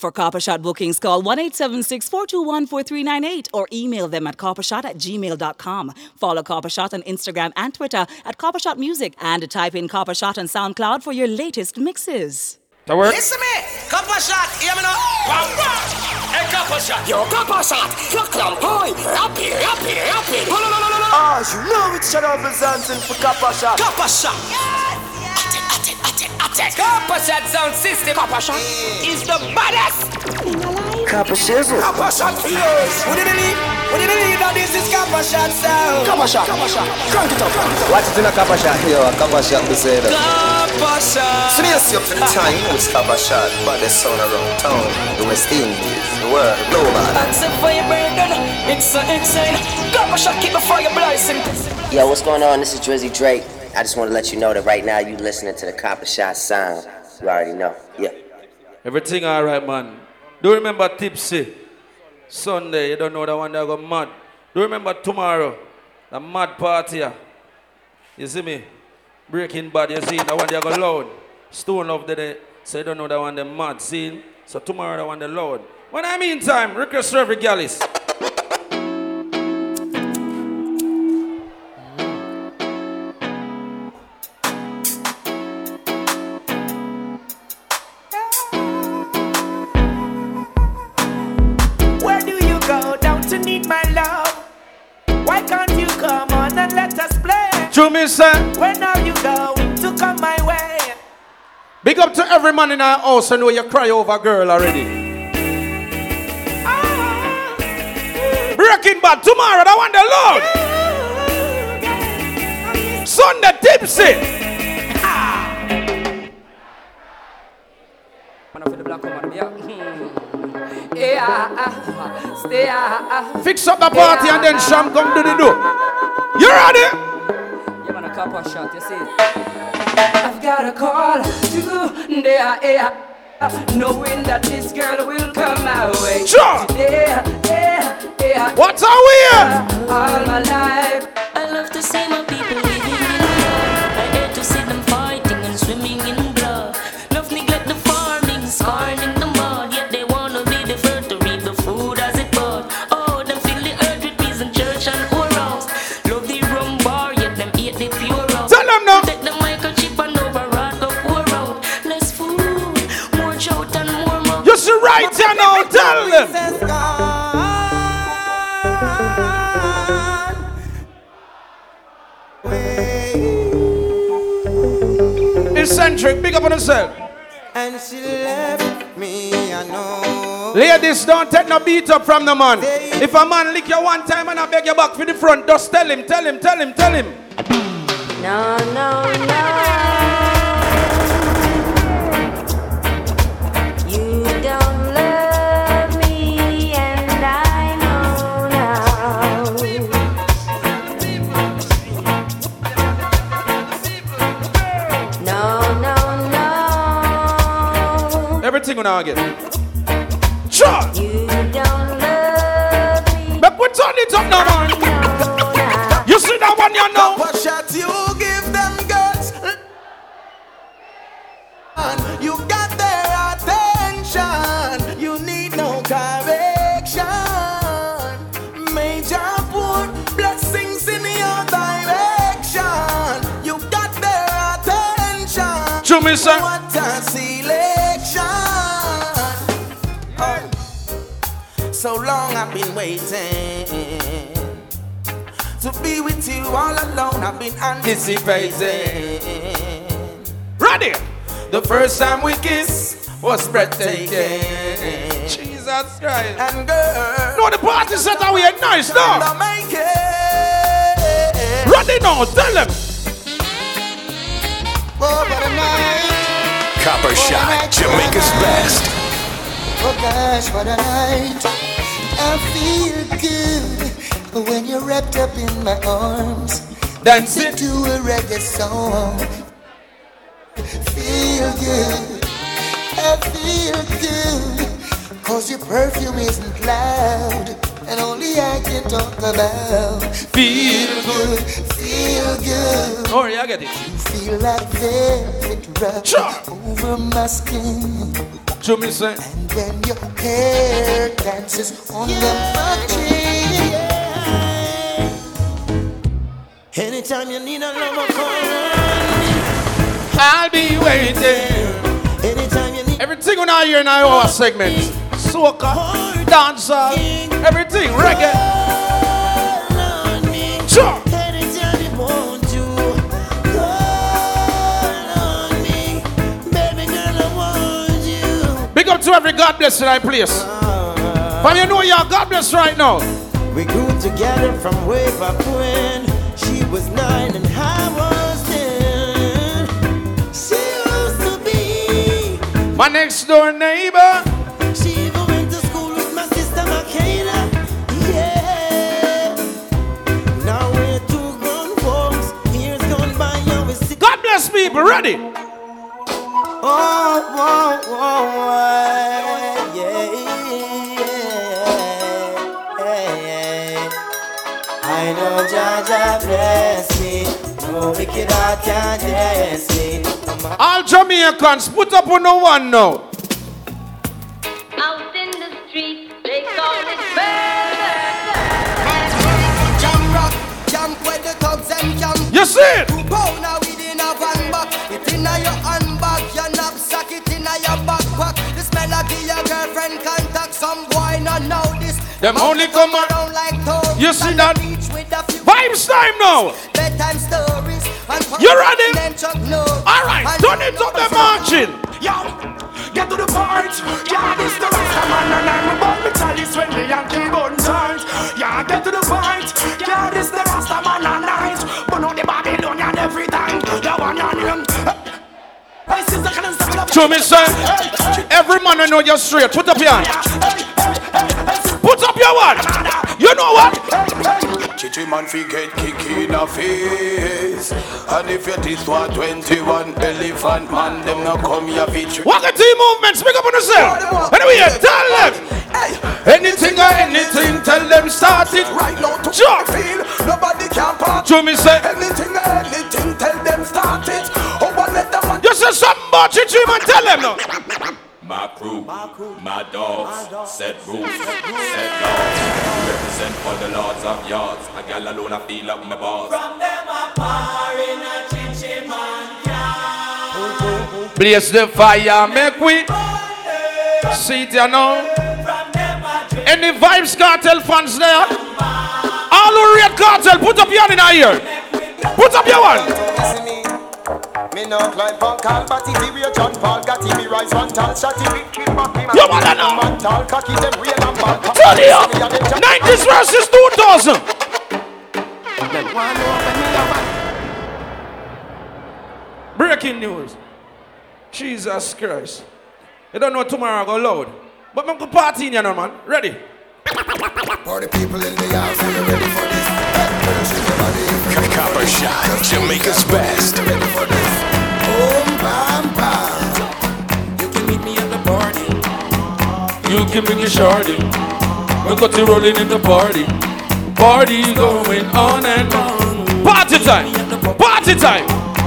For Copper Shot bookings, call 1 421 4398 or email them at coppershot at gmail.com. Follow Copper Shot on Instagram and Twitter at Coppershot Music and type in Copper Shot on SoundCloud for your latest mixes. That work? Listen me, Copper Shot, hear me now. Wow, wow. Hey, Copper Shot. Yo, Copper Shot, your boy. Rapid, rapid, rapid. No, no, no, no, no, no. Ah, you know it's Shadow Johnson for Copper Shot. Copper Shot. Copper Shot sound system. Copper Shot is the baddest. Copper Shizzle. Copper Shot feels. Would you believe? Would you believe that this is Copper Shot sound? Copper Shot. Copper Shot. Crank it up. Watch it in a copper shot. Yo, a copper shot beside us. Copper Shot. So yes, up to the time, you know it's copper shot. But the sound around town, the West Indies, the world, global. Answer for your burden. It's so insane. Copper Shot, keep the fire blazing. Yo, what's going on? This is Drizzy Drake. I just want to let you know that right now you listening to the Copper Shot sound. You already know. Yeah. Everything all right, man. Do you remember Tipsy? Sunday, you don't know the one that got mad. Do you remember tomorrow? The mad party. You see me? Breaking bad, you see the one that got loud. Stone of the day. So you don't know the one that mad. See? So tomorrow the one that loud. When I mean time, request every gallis. Play? True me, sir. When are you going to come my way? Big up to every man in our house. I know you cry over a girl already. Ah. Breaking bad tomorrow, the one the Lord. Sunday tipsy. Fix up the party and then Sham come to the door. You ready? Yeah, man, copper shot, you see. I've got a call to the air. Knowing that this girl will come my way. Sure. Yeah, yeah, yeah. What's our way? All my life. I love to see my people now. Tell them. Eccentric, big up on yourself. And she left me, I know. Ladies, don't take no beat up from the man. If a man lick you one time and I beg you back for the front, just tell him, tell him, tell him, tell him. No, no, no. No. Now get. Sure. You don't love me. But put on it up now, man. You see that one you know? Copper Shot, you give them girls. You got their attention. You need no correction. Major put blessings in your direction. You got their attention. Show me, sir. I've been waiting to be with you all alone. I've been anticipating. Ready? The first time we kissed was breathtaking. Jesus Christ. And girl, No, the party set away nice now. I'll make it. Ready now, tell them. Oh, what a night. Copper Shot, Jamaica's best. Oh gosh, what a night. I feel good when you're wrapped up in my arms. Dancing to a reggae song. Feel good. I feel good. Cause your perfume isn't loud. And only I can talk about. Feel good. Feel good. Yeah, I get it. You Feel like velvet rush over my skin. To me say. And when your hair dances on the tree. Anytime you need a lover, call I'll be waiting. Anytime you need Everything on our here in our segment. Soca, dancer, everything, reggae. Sure. Every God bless tonight, please. But you know you're God bless right now. We grew together from way back when she was nine and I was ten. She used to be. My next door neighbor. She even went to school with my sister Makayla. Yeah. Now we're two grown folks. Years gone by and we. God bless people, ready? Oh, oh, oh, oh, oh, yeah, yeah, yeah. I know Jaja bless me. No wicked heart can test me. All Jamaicans, put up on the one now. Out in the street, they call it murder. Jam rock, jump where the thugs and jump. You see it? This. Them only come around like tourists. You see that? the beach with a few Vibes time now. bedtime stories. You ready? Then Chuck Norris. All right, turn it up the marching. Yo, get to the part. Yeah, this the rasta man and I'm about me chalice when the Yankee gun tight. Yeah, get to the point. Yeah, this the rasta man and night. But not the Babylonian every time. The one on him. Hey, sister, can I stop love? Show me, sir. Every man I know you're straight. Put up your hand. Put up your one. You know what? Chichi man fi get kick in a face And if you this one 21 elephant man Them no come here fi trick Walk a team movement. Speak up on yourself. Anyway, tell them. Anything or anything, tell them start it. Right now to Sure. feel Nobody can part Show me, say. Anything or anything Tell them start it Oh, one let them man You say something about Chichi, man. Tell them now. My crew, my dogs, set rules, set laws. Represent for the lords of yards. A gal alone, I feel up my balls. Blaze the fire, make we see it, you know. Any vibes cartel fans there? All who read cartel, put up your hand in ear. Put up your one. Me not like Paul Cal, but if he real John Paul, got him, he rise one tall shot, he big keep up him. You wanna know? Man tall, cocky them real and ball. Turn it up. 90s versus 2000. Breaking news. Jesus Christ. You don't know what tomorrow go loud. But I'm going to party in you know, man. Ready? For the people in the house, are you ready for this? Copper Shot, Jamaica's best. Boom, bam, bam. You can meet me at the party. You can bring your shorty. We got you rolling in the party. Party going on and on. Party time. Party time.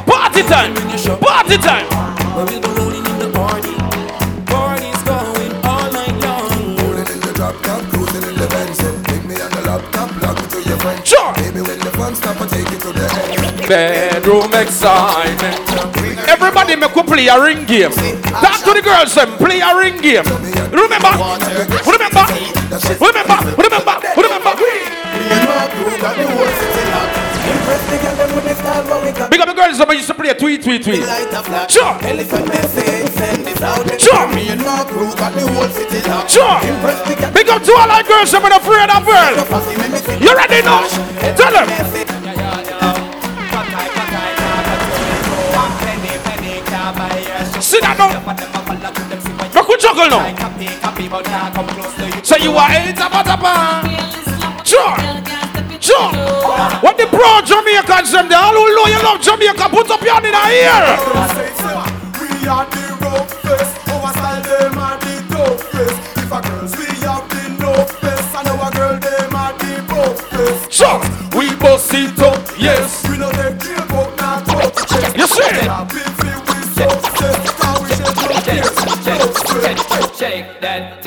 Party time. Party time. Where we'll be rolling in the party. Party's friend. Sure. Baby, when the fun stop, I take to the end. Bedroom excitement. Everybody make we play a ring game. Talk to the girls and play a ring game. Remember, Remember? Remember? Remember? Remember? Remember? Big up the girls that used to play a tweet, tweet, tweet. Sure. Sure. Sure. Big up to all our girls that are afraid of girl. You ready now? Tell them. Sit down now. Make we juggle now. So you are eight tapa tapa. Sure. Sure. What the pro Jamaicans them they all who know you love Jamaica put up your hand in the ear. We are the roughest, our style them are the toughest. If a girls we have the roughest, and our girl them are the buffest. Sure. We bust it up, yes. We know they care about not touch chest. You see? Happy feel we success, 'cause we just don't care. Touch chest.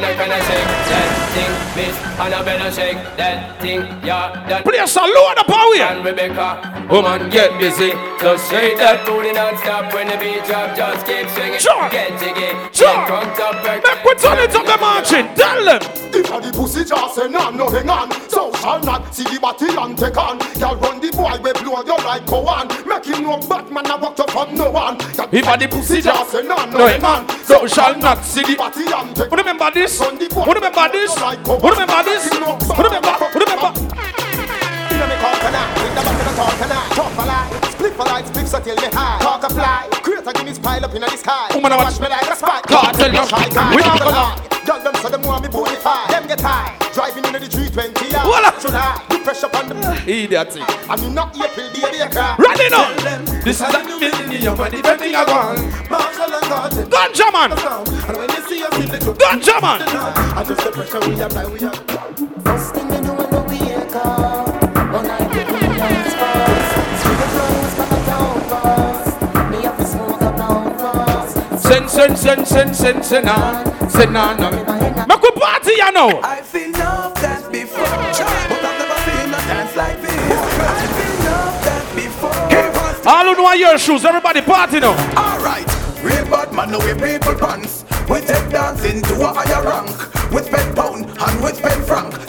Thing, miss. Can I, can I shake that thing, miss? Annabella shake that thing, yeah. That Play a load up our way. and Rebecca, woman get busy. Just shake that booty non-stop when the beat drop. Just keep swinging. Sure. Get jiggy. Sure. Get drunk up. Make we turn it up the marching. Tell them. If a the pussy just say nah, no hang on So shall not see the body and take on Girl run the boy we blow you like go on Make him know Batman a walk to from no one If a the pussy just say no No, hang on so shall not see the body and take Who remember this? Who remember this? Who remember this? Who remember? Who remember? For light, split so till me high. Talk a fly, create a Guinness pile up inna the sky. Woman, I watch- me like a spike God, tell guy, We- a lie Girl them so them want me bonify Them get high, driving into the 320 yeah Voila. Should I, the pressure on the Idiot. I mean not April, baby, I cry. Ready now. This is a millennium when everything I want. Marshall and Gordon Ganja man. And when you see us in the club Ganja man. I just the pressure we apply, we apply First thing you know first. Send, send, send, send, send, send, nah. Send, nah, nah. Make we party, you know. I've seen enough dance before, but I've never seen a dance like this. I've seen enough dance before. All who know your shoes, everybody party now. Alright, real bad man, no way people pants. We take dancing to a higher rank. With spend pound and with.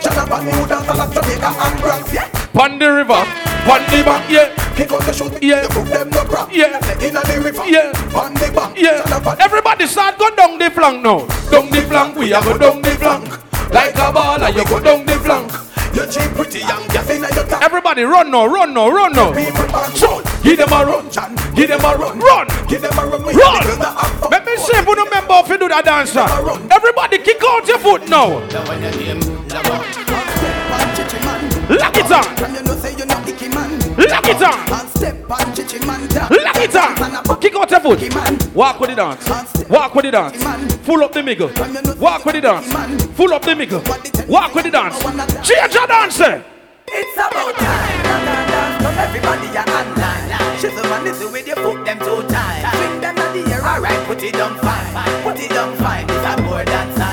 Shut up and new dance like Jamaica and Bronx, yeah. Pon the river, pon the bank, yeah. Kick out the shoot, Yeah. put them no crap. Yeah. Inna the river, Yeah. on the bank. Yeah. Shut up and Everybody start go down the flank now. Down the flank, we are go down the flank. Like a baller, you go down the flank. You cheap pretty young, gas inna your top. Everybody run now, run now, run now. So, give them a run, John, give them a run, run, give them a run. We run. have the girl that have fun. Let me see if you remember if you do that dance. sir. Everybody kick out your foot now. Now when you name Lamont, step on chichi man. Lock it on. From you know say you not icky man. Lock it on. And step on chichi man. Lock it on. Kick out your foot. Walk with the dance. Walk with the dance. Full up the middle. Walk with the dance. Full up the middle. Walk with the dance. Change your dance. eh? It's about time. Come everybody a online. Shizzle man is the way you put them two times. Bring them to the air, alright. Put it on fine. Put it on fine. It's a more than sign.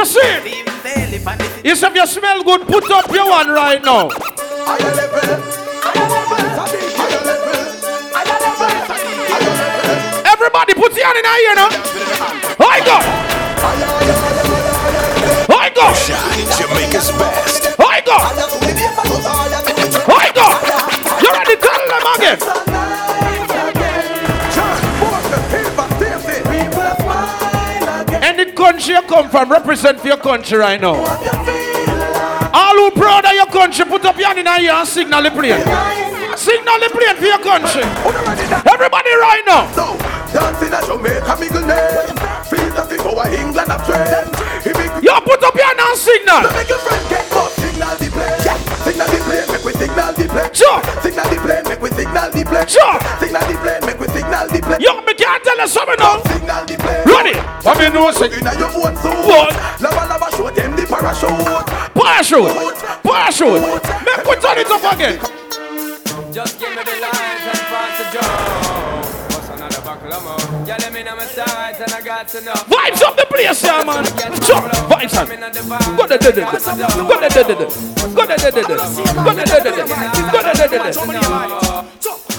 You see it? Even fail if you smell good, put up your one right now. Everybody put your hand in here now. I go. I go. Jamaica's best. I go. I go. You ready? Tell them again. Country you come from, represent for your country right now. All who proud of your country, put up your hand in here and signal the plane. Signal the plane for your country. Everybody right now. So, dancing at Jamaica, middle name. Feel the thing over England, I'm trend. He You put up your hand and signal. Plane. Sure. Signal the plane, make we signal the plane. Sure. Signal the plane, make we signal the plane. Yo, me can't tell you something now. Signal the plane. Ready? I mean, no, say, Inna your own suit. What? Lava lava show them the parachute. parachute, parachute. Make we turn it up again. Just give me the lines Yeah, let me know my sides and I got to know. Vibes up the place, yeah, man. Sure, vibes on. Go there, there, there, there. Go there, there, there, there. Go there, there, there, there. Go there, there, there, there. Go there, there, there, there.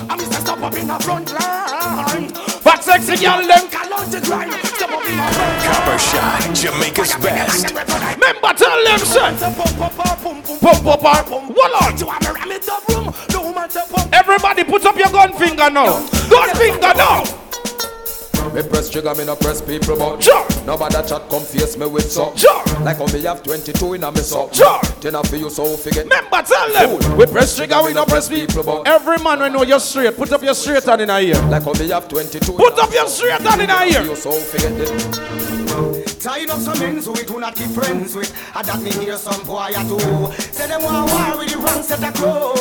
I'm Mr. Stop up in the front line Fat sexy girl, them. Call out the grind Stop up in the front Copper Shot, Jamaica's best. Remember, tell them, son. Pump up our Wall on. Everybody put up your gun finger now. Gun finger now. Me press trigger, me no press people but Sure. Nobody chat come face me with so Sure. Like how me have 22 in a me so Sure. Then I feel you so forget Remember, tell them. We press trigger, we no press people. but Every man we know you're straight. Put up your straight hand in here. Like how me have 22 Put up your straight hand in here. You so forget it Tied up some ends we do not keep friends with. And that me hear some boy a do. Say them want war with the wrong set of crow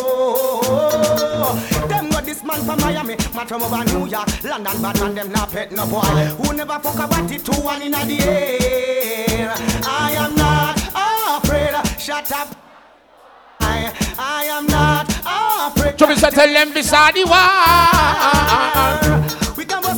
Them got this man from Miami Man from over New York. London bad man them not pet no boy. Who never fuck about it two one in the air. I am not afraid. Shut up. I, I am not afraid. Me say tell them are the war.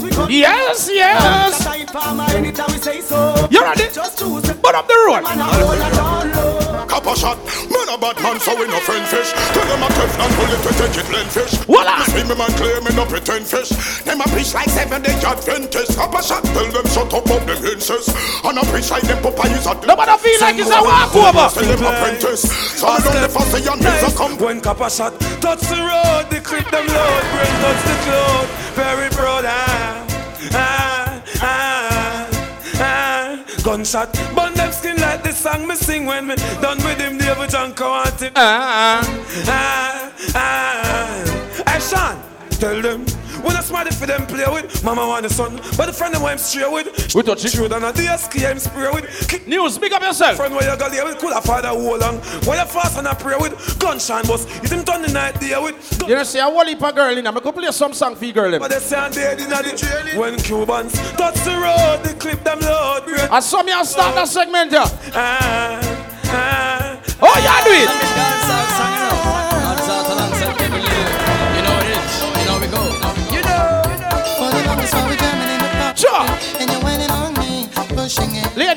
We can bust Yes, yes. Time farmer, anytime we say so. You ready? Put up the road. Man and hold it down low. Copper shot, man a bad man, so we no friend fish. Tell them a Teflon bullet to take it land fish. Voila. You see me man claim me no pretend fish. Them a preach like seven day Adventist. Copper shot, tell them shut up on them incest. And a preach like them Popeyes at Nobody feel like it's a walkover. Say them apprentice. So I don't live for say and this a come. When copper shot touch the road, the clip them load, brain touch the cloud. Very proud, ah, ah, ah. Gunshot, burn them skin like the song me sing when me done with him. David John want him. Ah, ah, ah. Hey Sean, tell them. When I smart for them play with, mama want the son, but the friend them him straight with. We touch it. Shoot on a DSK him spray with. Kick News, big up yourself. Friend where you go there with, could have father hold long. When you fast and I pray with, gunshine bus. It him turn the night there with. You know, see a whole heap of girl in. I'm going to play some song for you, girl. them. But they say I'm dead in the When Cubans touch the road, they clip them load. I saw me and start that segment here. Ah, ah. Oh, yeah, do it.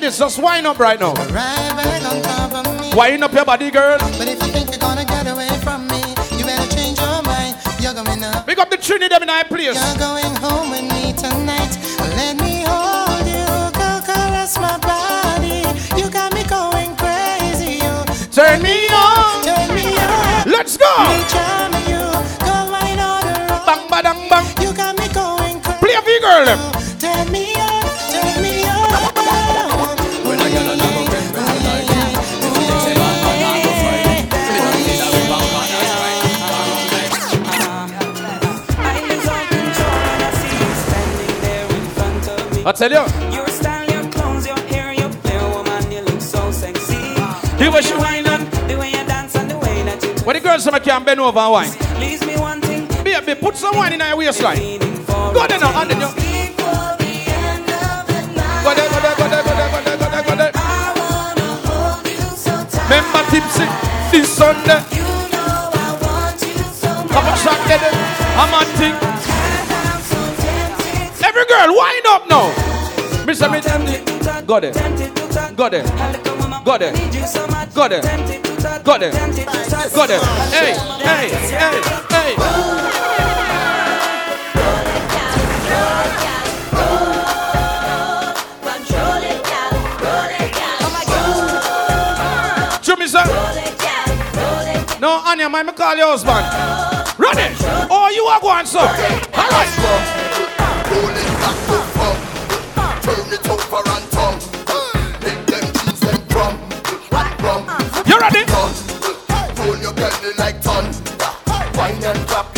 Ladies, just wind up right now. Wind up your body, girl. But if you think you're gonna get away from me, you better change your mind. You're going up. Pick up the Trinity in our place. You're going home with me I tell you. Your style, your clothes, your hair, your flair, woman, you look so sexy. He was you and the way you dance and the way that you When the girls say I can bend over and wine. leaves me wanting. Baby, put some wine in your waistline. Go there now, and then you. Go there, go there, go there, go there, go there, go there, go there. Remember tipsy this Sunday. Come on, shot there, I'm on thing. Girl, wind up now. Mr. Me, go there, go there, go there, go there, go there, go there. Hey, hey, hey, hey. Me, sir. No, Anya, my call your husband. Run it. Oh, you are going, sir. All right. Turn it over and tongue. Make them cheese them drum. Drum. You ready? Roll your belly like ton. Wine and clap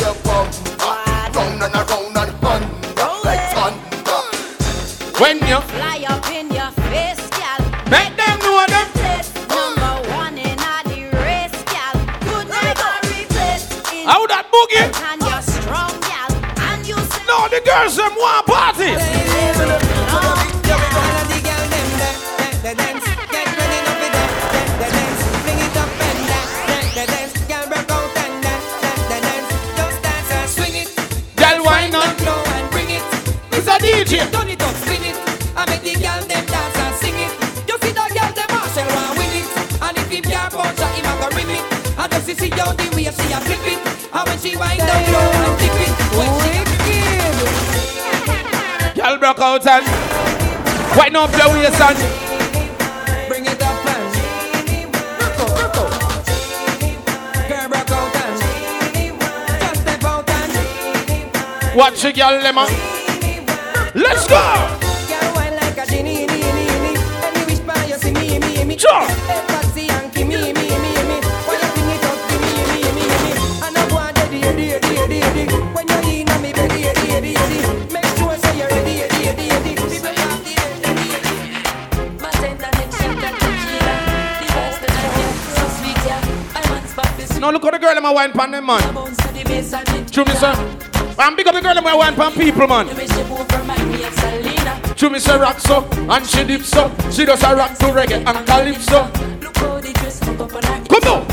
out and wind up your waist and Bring it up and rock out, rock out. Girl, rock out and just step out and watch the girl them. Let's go. girl wine like a genie, genie, genie. Any wish by you see me, me, me. Sure. Hey, Patsy and Kimmy, me, me, me. Why you Look the girl them a wine pan them man. True me sir. And big up the girl them a wine pan people man. True me sir rock so and she dip so. She does a rock to reggae and calypso. Come on.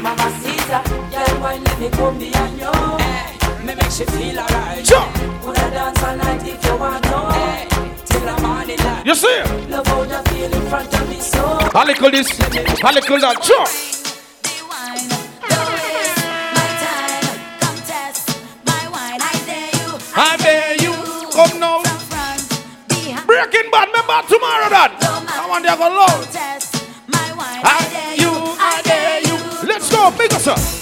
Mamacita, girl, wine like me come behind you. Me make you feel alright. Sure. Wanna dance all night if you want to. Till the morning light. You see? Love how feel in front of me so. A little this, a little that. I dare you. Come now. Breaking bad, remember tomorrow that. I want you to go loud. I dare you, I dare you. Let's go, big up.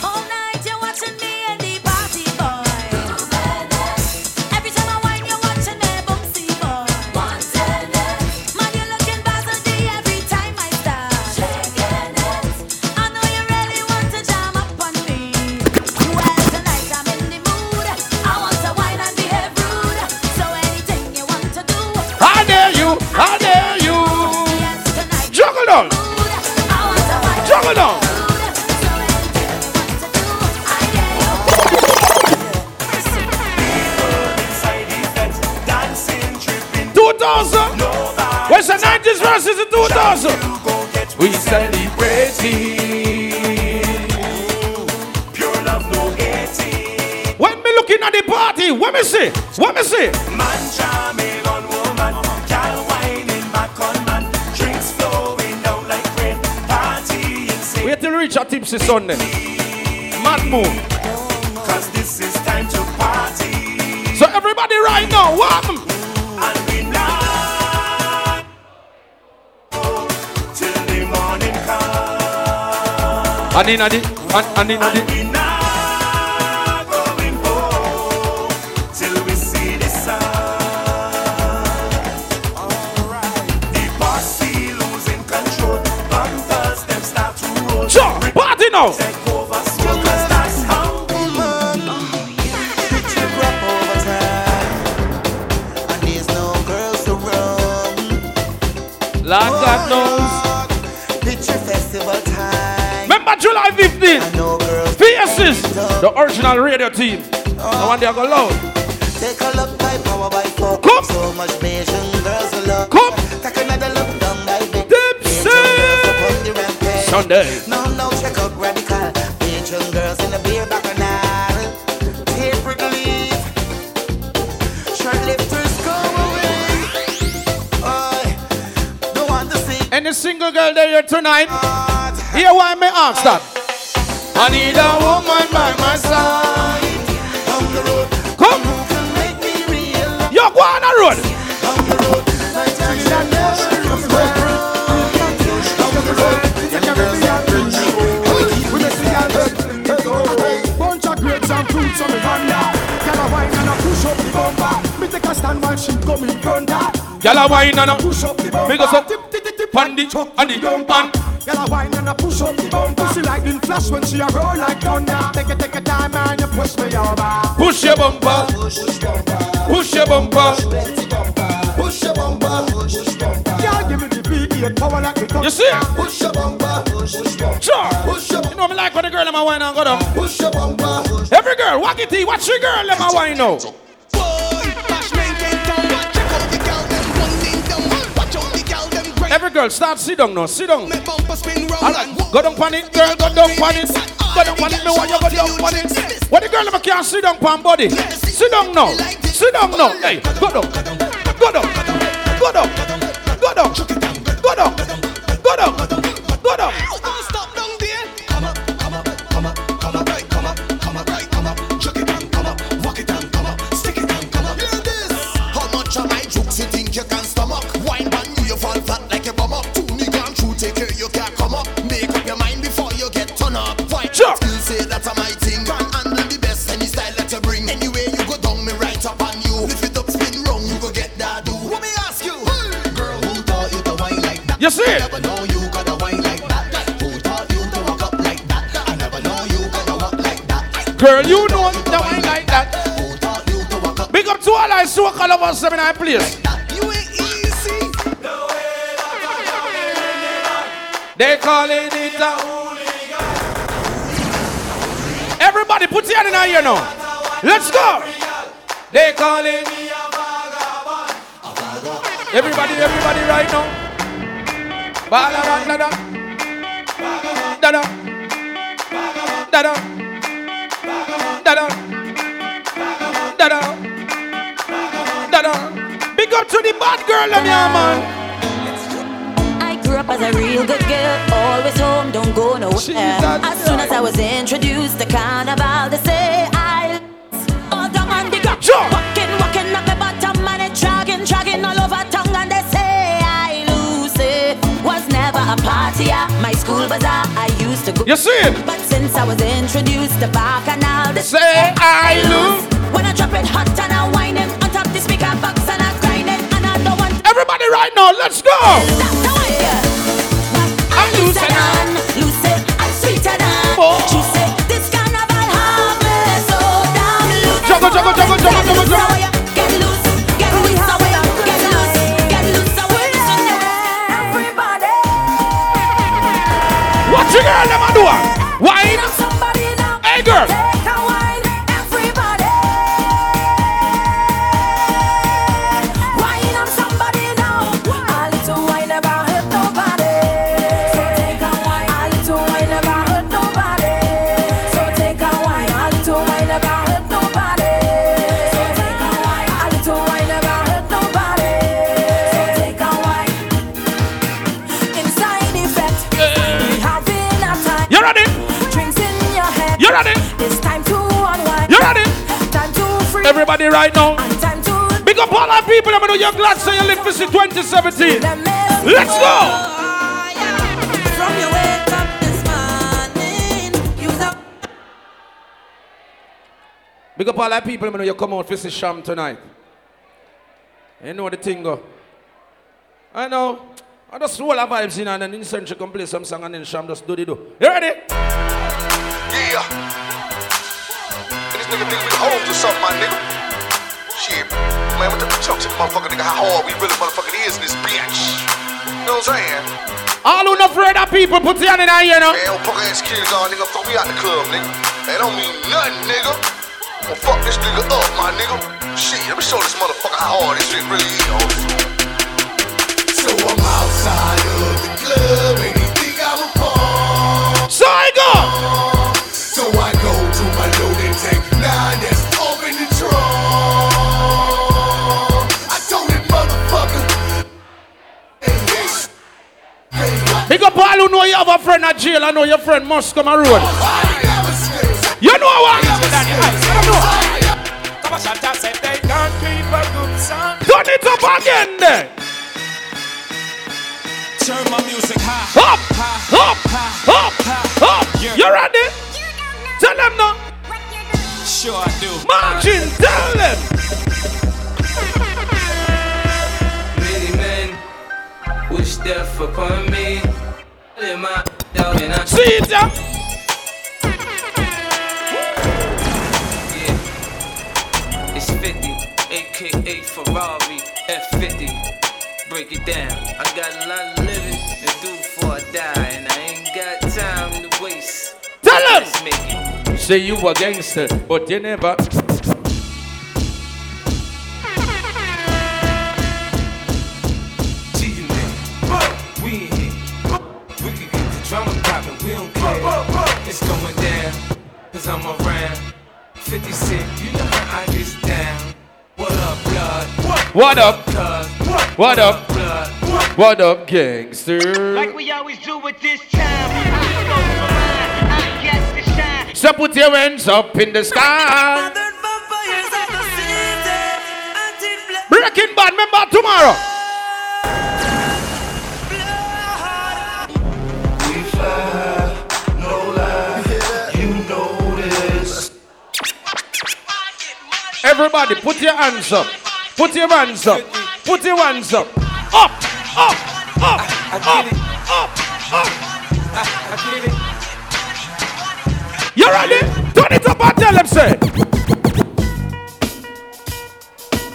Juggle down. Two thousand. Where's the nineties versus the two thousand? We celebrating. Pure love, no hating. When me looking at the party, what me see? What me see? Man charming insane. Wait till we reach a tipsy Sunday. Mad move. Cause this is time to party. So everybody right now, happen? And we not till the morning come. And in the, and, and in the. We 2015. Faces, the original radio team. Oh. One they are going loud. Take a look power by four. Come. So much girls will love. Come. Take another look down bed. Dipsy. Sunday. No, no, check radical. Girls in the beer. Tape relief. Short lifters go away. Don't want to see. Any single girl there tonight? Here, why me ask that? I need a woman by my side. On the road. Come. Who can make me real. Yo, go on the road. Bunch of grapes and fruits on the veranda. Girl a wine and a push up the bumper. Me take a stand while she coming her. Gyal a wine and a push up the bumper. Big us up. Pan the, and the, pan. Girl a wine and a push up the bumper. She lightning flash when she a roll like thunder. Take it, take it time and you push me over. Push your bumper. Push your bumper. Push your bumper. Girl give me the V8 power like the You see? Push your bumper. Sure. You know me like when the girl in my wine and go down. Push your bumper. Every girl, walk it, watch your girl in my wine now. Every girl start sit down now, sit down. Alright, Go down on it, girl, go down on it. Go down on it, me want you go down on it. What the girl my can't sit down on body? Sit down now, sit down now. Hey, go down, go down, go down, go down, go down, Girl, you know the wine like that. Big up to all I saw all of us seven I easy. They calling it a hooligan. Everybody put your hand in our ear now. Let's go. They calling me a Everybody, everybody right now. Bala bala da da da da da Up to the bad girl, them, yeah, man. I grew up as a real good girl, always home, don't go nowhere. As soon as I was introduced to carnival, they say I all down on the ground, walking, walking up the bottom and it dragging, dragging all over tongue, and they say I lose it. Was never a party at my school bazaar. I used to go. You see it? But since I was introduced to Bacchanal, they say I lose. When I drop it hot right now, let's go. I'm looser than, looser, I'm sweeter than. She said, this carnival have me so damn loose. Juggle, juggle, juggle, juggle, juggle, juggle. Get loose, get loose, get loose, get loose, away. Everybody, What you girl right now. Big up all our people. I'm gonna you're glad so you live for 2017. Let's go. From your wake up this morning, use up. Big up all our people. I'm gonna you come out for see Sham tonight. You know the thing go. I know. I just roll our vibes in and then Incentry come play some song and then Sham just do the do. You ready? Yeah. This nigga think we home to something, my nigga. Shit. Man, what the chuck to the motherfucker nigga how hard we really motherfucking is in this bitch. You know what I'm saying? All who not afraid of people, put your hand in the air, you know. Man, old punk ass kids on, nigga. Fuck me out the club, nigga. Man, don't mean nothing, nigga. I'ma fuck this nigga up, my nigga. Shit, let me show this motherfucker how hard this shit really is. So I'm outside of the club and he think I'm a punk. So I go. All who know you have a friend at jail. I know your friend must come a road. You know what? Turn it up again there. Turn my music high. Up, up, up, up. You ready? Tell them now. Sure I do. Margin, tell them. Many men wish death upon me. In my dog and See it, yeah? Yeah. It's 50, aka Ferrari F50. Break it down. I got a lot of living to do before I die, and I ain't got time to waste. Tell. Let's. Say you a gangster, but you never. It's going down, cause I'm around. 50 Cent, you know how I get down. What up, blood? What up? What up? What up, gangster? Like we always do at this time. I go for mine. I get to shine. So put your hands up in the sky. Breaking bad, remember tomorrow. Everybody, put your hands up. Put your hands up. Put your hands up. Up, up, up, up, up, up. I get it. You ready? Turn it up and tell them, say.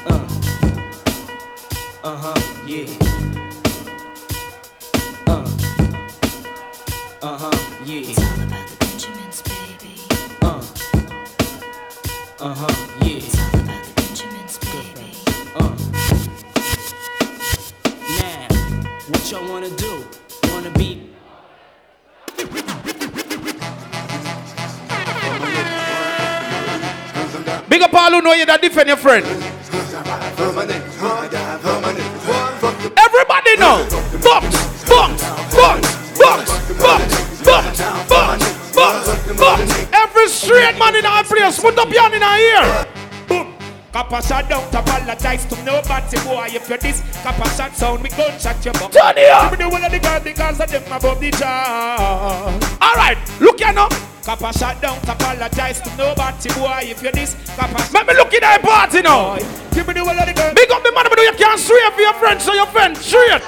Uh Uh huh, yeah. Baby uh uh. Y'all wanna do? Wanna be Big up all who know you that defend your friend. Everybody know. Box, box, box, box, box, box, box, box, box. Every straight man in our place, put up your hand in our ear. Copper shot don't apologize to nobody boy If you're this copper shot sound, we gunshot your butt Turn it up. Give me the one of the girl because of them above the jar Alright, look here now. Copper shot don't apologize to nobody boy If you're this copper Let me look in that party now. Give me the one of the girl Big up the man, but you can't swear for your friend, so your friend straight.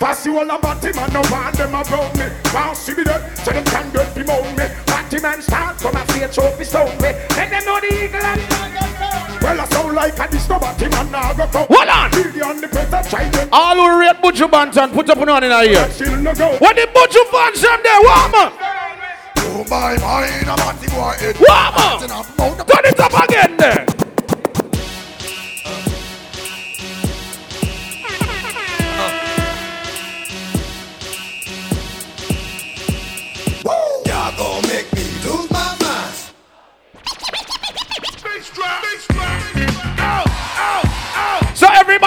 Pass you all about him and no one them around me. Wow, see me there, so them can get be moan me. Party man start from a stage trophy stone me. Let them know the eagle and Well, I sound like a disco party man now go come. Hold on. Big on the press try them. All who rate Buju Banton, put up on hand in our ear. Still no go. What the Buju Banton there, warm up. Oh my mind, I'm on the boy head. Warm up. Turn it up again there.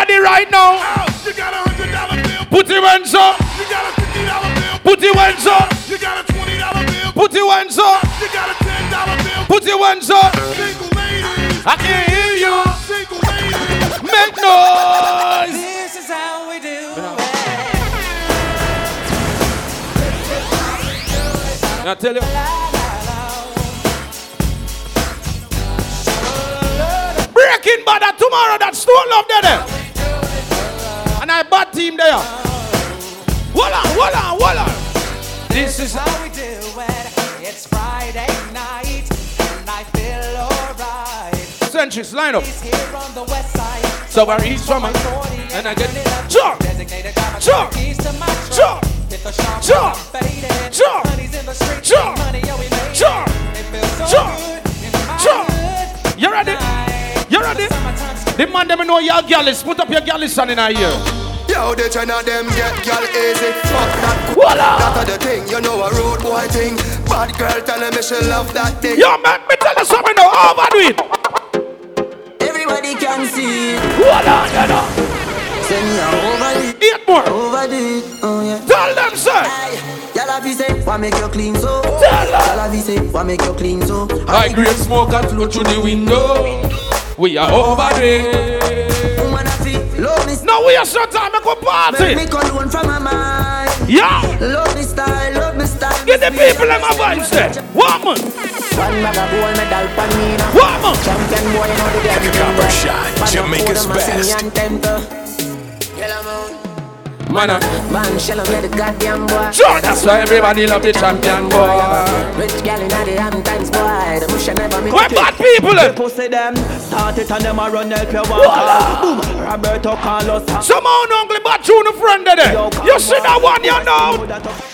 body right now. Put your hands up. Put your hands up. Put your hands up. Put your hands up. I can hear you. Make noise. This is how we do it. Now tell you. Breaking bad tomorrow That's stone love there a bad team there. Hold on, hold on, hold on. This is how we do it. It's Friday night, and I feel alright. Centuries, line up. So I reach for my and I get jump, jump, jump. Jump! Jump! Jump! Jump! Jump! Jump! You ready? You ready? The man them know your girl is put up your girl is standing out here. Yo, the China them get girl easy. Fuck that. Voila. That the thing, you know a rude boy thing. Bad girl telling me she love that thing. Yo, man, me tell you something now. Overdo it. Everybody can see it. Voila, you know. Send me over it. Eight more. Over it. Oh yeah. Tell them, sir. Y'all have you say, why make you clean so? Tell Y'all have you say, why make you clean so? I great smoke and flow through the window. We are over there. Woman, I feel love me. No, we are shut time. Make a party. Make me cologne from my mind. Yeah. Love me style, love me style. Get the people in my vibes there. Woman. One bag of gold medal for me now. Woman. Champion boy, you know the damn Copper shot, Jamaica's best. Man, uh, Man, shell on the goddamn boy. sure, that's why everybody love the champion boy. Rich gal in the Hamptons boy. The bush never make We're bad people. eh? Pussy them, start it and them a run help you walk. Boom, Roberto Carlos. Somehow, uncle, but you the friend there. You see that one, you know.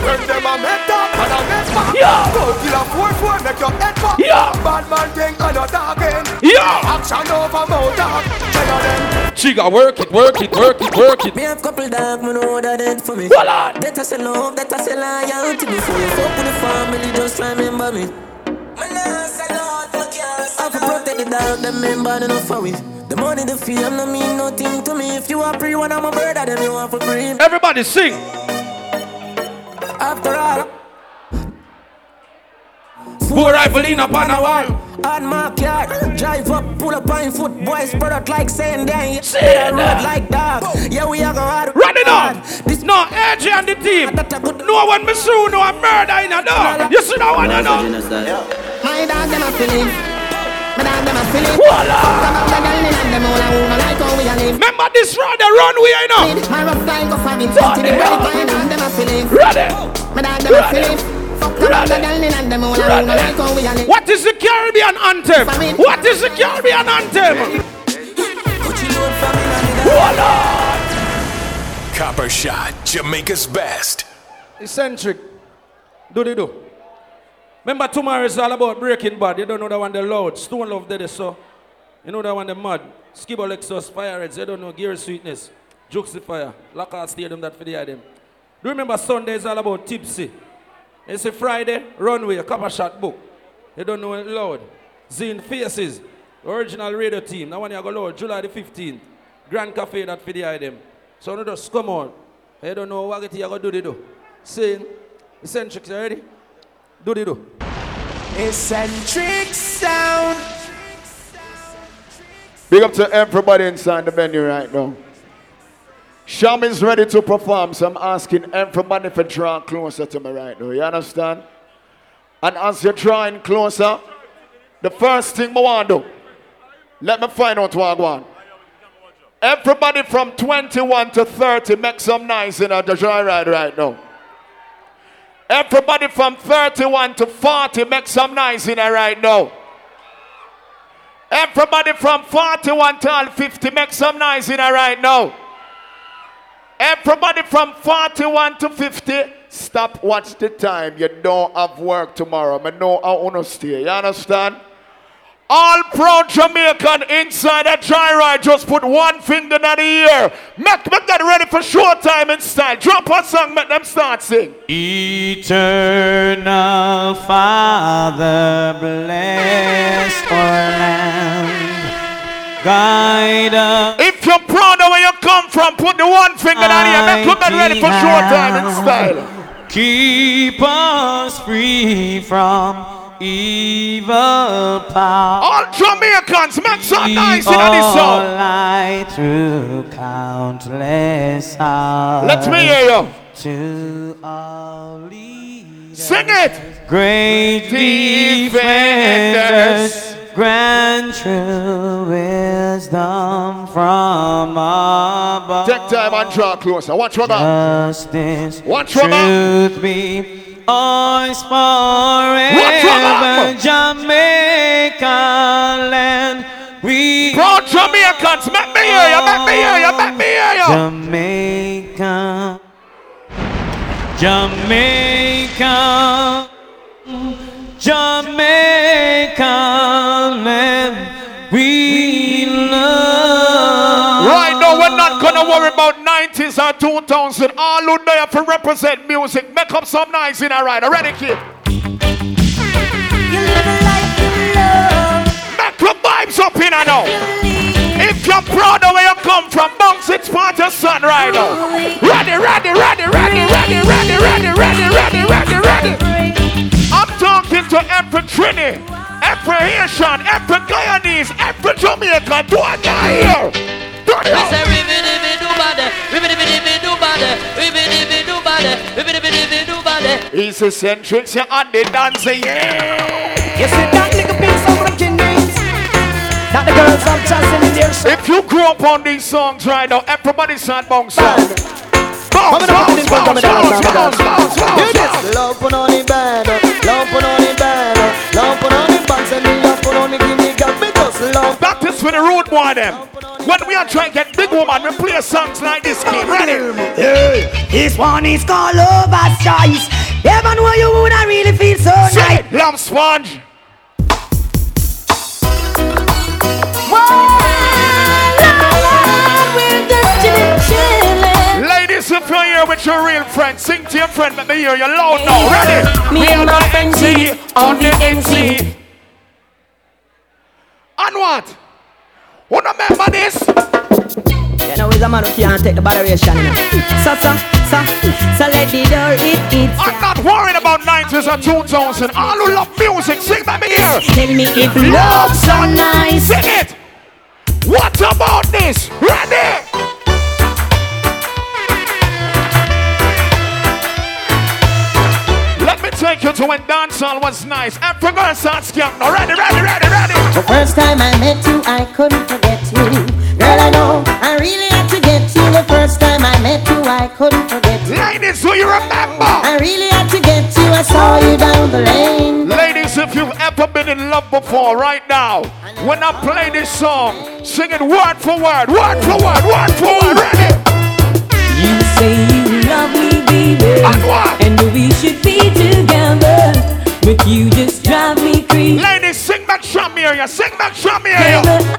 When them a make up and a make back. Yeah. Go kill a four four, make your head pop. Yeah. Bad man thing and a dog in. Yeah. Action over mouth dog. Tell them. She got work it, work it, work it, work it. Me have couple dog, me know that it for me. Hold on. That I say love, that I say loyalty. Before you fuck with the family, just remember me. I have to protect the dog, them member enough for we. The money, the fame, no mean nothing to me. If you are free, one I'm a brother, then you want for free. Everybody sing. After all, Four rifle in up on a wall. on my car, drive up, pull up on foot, boys spread out like saying damn. Say Yeah, that. road like dog. Yeah, we are go hard. Run it up. No, AJ and the team. No one me sue, no a murder in a dog. You see that one, you know? My dog, them a feeling. Remember this round the runway, you know. Ready. What is the Caribbean anthem? What is the Caribbean anthem? Copper shot, Jamaica's best. Eccentric. Do they do? Remember tomorrow is all about breaking bad. You don't know that one the loud. Stone love did so. You know that one the mud. Skibble Lexus, Fire Reds. You don't know Gear Sweetness. Jokes the Fire. Lockout Stadium that for the item. Do you remember Sunday is all about tipsy? It's a Friday, runway, copper shot book. You don't know it loud. Zine Faces, original radio team. That one you go load, July the 15th. Grand Cafe that for the item. So no just come on. I don't know what you gonna do the do. Saying, eccentrics, you ready? Do the do. Eccentric sound. Big up to everybody inside the venue right now. Cham is ready to perform, so I'm asking everybody to draw closer to me right now. You understand? And as you're drawing closer, the first thing I want to do, let me find out what I want. Everybody from 21 to 30, make some noise in the joyride right now. Everybody from 31 to 40, make some noise in there right now. Everybody from 41 to 50, make some noise in there right now. Everybody from 41 to 50, stop, watch the time. You don't have work tomorrow. I know how to stay. You understand? All proud Jamaican inside a joyride, just put one finger in the air. Make, make that ready for showtime in style. Drop a song, make them start sing. Eternal Father, bless our land. Guide us. If you're proud of where you come from, put the one finger in the air. Make them get ready for showtime in style. Keep us free from evil power. All Jamaicans, make some in this song. light through countless hours. Let me hear you. To all Sing it. great defenders, grant true wisdom from above. Take time and draw closer. Watch what that. Justice, Watch what that. truth be ours forever. Jamaica land. We Proud Jamaicans, make me hear you, make me hear you, make me hear you. Jamaica, Jamaica, Jamaica gonna worry about 90s or 2000. All who there for represent music, make up some noise in a ride. Ready, kid? Make your vibes up in a now. If you're proud of where you come from, bounce it's part of sun right now. Ready, ready, ready, ready, ready, ready, ready, ready, ready, ready, ready. I'm talking to every Trini, every Haitian, every Guyanese, every Jamaican. Do I hear? Do I hear? He's eccentric, you're on the dancing, yeah. You see that nigga big some rocking names. That the girls are dancing in their If you grew up on these songs right now, everybody start bounce up. Bounce, bounce, bounce, bounce, bounce, bounce, bounce. Love put on the bed, love put on the bed, love put on the box and me love put on the love. That is for the road boy them. When we are trying to get big woman, we play songs like this kid. Ready? Hey, this one is called Lover's Choice. Ever know you would I really feel so Sing right? it, Love Sponge. Ladies, if you're here with your real friend, sing to your friend, let me hear you loud now. Ready? Me and my friend G on the MC. And what? Wanna remember this? You know, he's a man who can't take the botheration. So, so, so, so let the door it, it. I'm not worried about 90s or 2000. All who love music, sing me hear. Tell me if love's so nice. Sing it. What about this? Ready? Take you to when dancehall was nice. Every girl starts. Now ready, ready, ready, ready. The first time I met you, I couldn't forget you. Girl, I know I really had to get you. The first time I met you, I couldn't forget you. Ladies, do you remember? I really had to get you. I saw you down the lane. Ladies, if you've ever been in love before, right now, when I play this song, sing it word for word, word for word, word for word. Ready? You say you love me, baby. And we should be together. But you just drive me crazy. Ladies, sing back Shamiria, sing back Shamiria.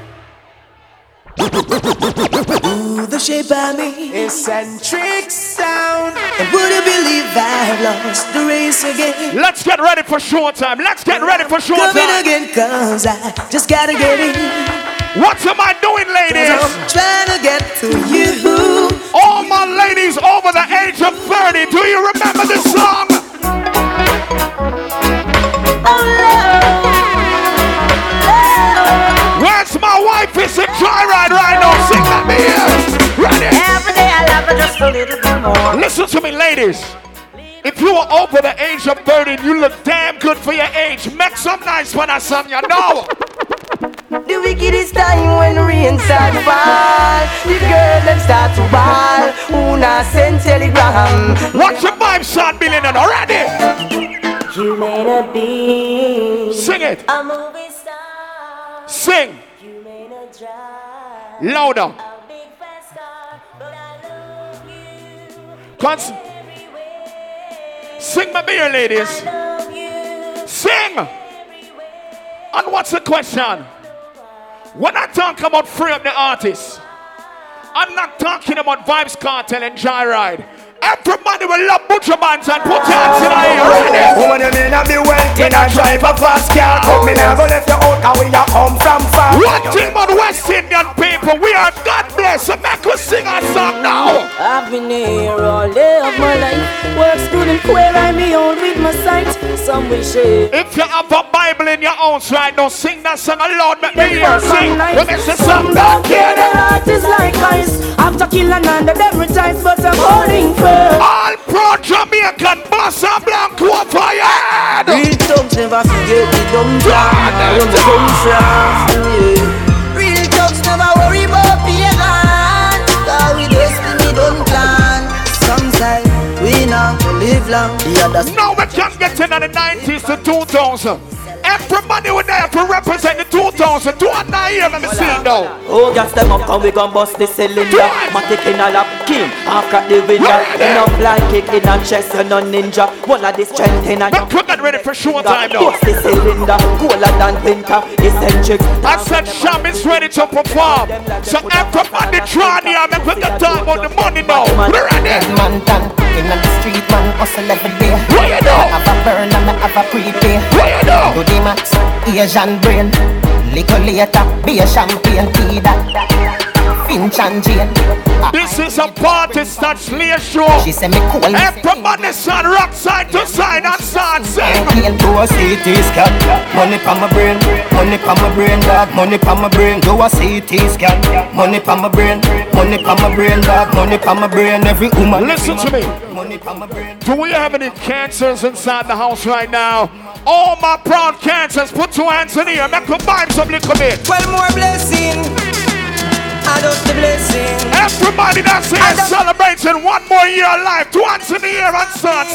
to the shape of me. Eccentric sound. And would you believe I've lost the race again? Let's get ready for showtime. Let's get ready for short Coming showtime. again, cause I just gotta get in. What am I doing, ladies? I'm trying to get to you. All my ladies over the age of 30, do you remember this song? Where's my wife? It's a joyride right now. Sing let me hear. Ready? Every day I love her just a little bit more. Listen to me, ladies. If you are over the age of 30 and you look damn good for your age, make some nice for that son, you know. The wickedest time when rain start to fall The girl them start to ball Who not send telegram Watch your vibe, son, billionaire. Already? You may not be Sing it. a movie star. Sing. You may not drive Louder. a big fast car, but I love you. Cons- Sing my beer, ladies. Sing. And what's the question? When I talk about free up the artist, I'm not talking about Vybz Kartel and Joyride. Everybody will love Buju Banton and put your hands in the air. Woman, you may not be wealthy, not drive a fast car. But me never left you out, and we a come from far. One thing about West Indian people, we are God bless. So make us sing a song now. I've been here all day of my life Works good and queer, I me own with my sight Some will share If you have a Bible in your own right now, sing that song aloud. Make me hear sing. Let me see some Don't care their heart is like ice After killing under them retires But I'm holding firm All pro Jamaican bossa blanco for your head. Real thugs never forget the dumb plan Where we come from yeah. Real thugs never worry about pagan Cause we destiny don't plan Sometimes we not live long The others Now we can get in the 90s to 2000. Everybody would there to represent the 2000. Do I not hear me sing now? Oh, gas them up and we gon' bust the cylinder. Matic in a lap, king, half crack the window. Enough fly kick in a chest, you no ninja. One of the strength in a Look, we get ready for showtime now. Bust the cylinder, cooler than winter, eccentric. I said Cham is ready to perform. So everybody try near me. We can talk about the money now. We ready? Edmonton, in the street man hustle every day. What you do? Have a burn and I have a prepay. What you do? Do the max, Asian brain. Little later, be a champagne tea that. Finch and Jane. This is a party touch Leah show. She say me cool. Everybody stand rock side to side and start sing. Clean to a CT scan. Money pa my brain, money pa my brain, dog. Money pa my brain, do a CT scan. Money pa my brain, money pa my brain, dog. Money pa my brain, every woman. Listen to me. Money pa my brain. Do we have any cancers inside the house right now? All my proud cancers, put two hands in the air. Make a vibe some little bit. Well, more blessing. Add up the blessing. Everybody that's here celebrating one more year of life. Hands in the air and start.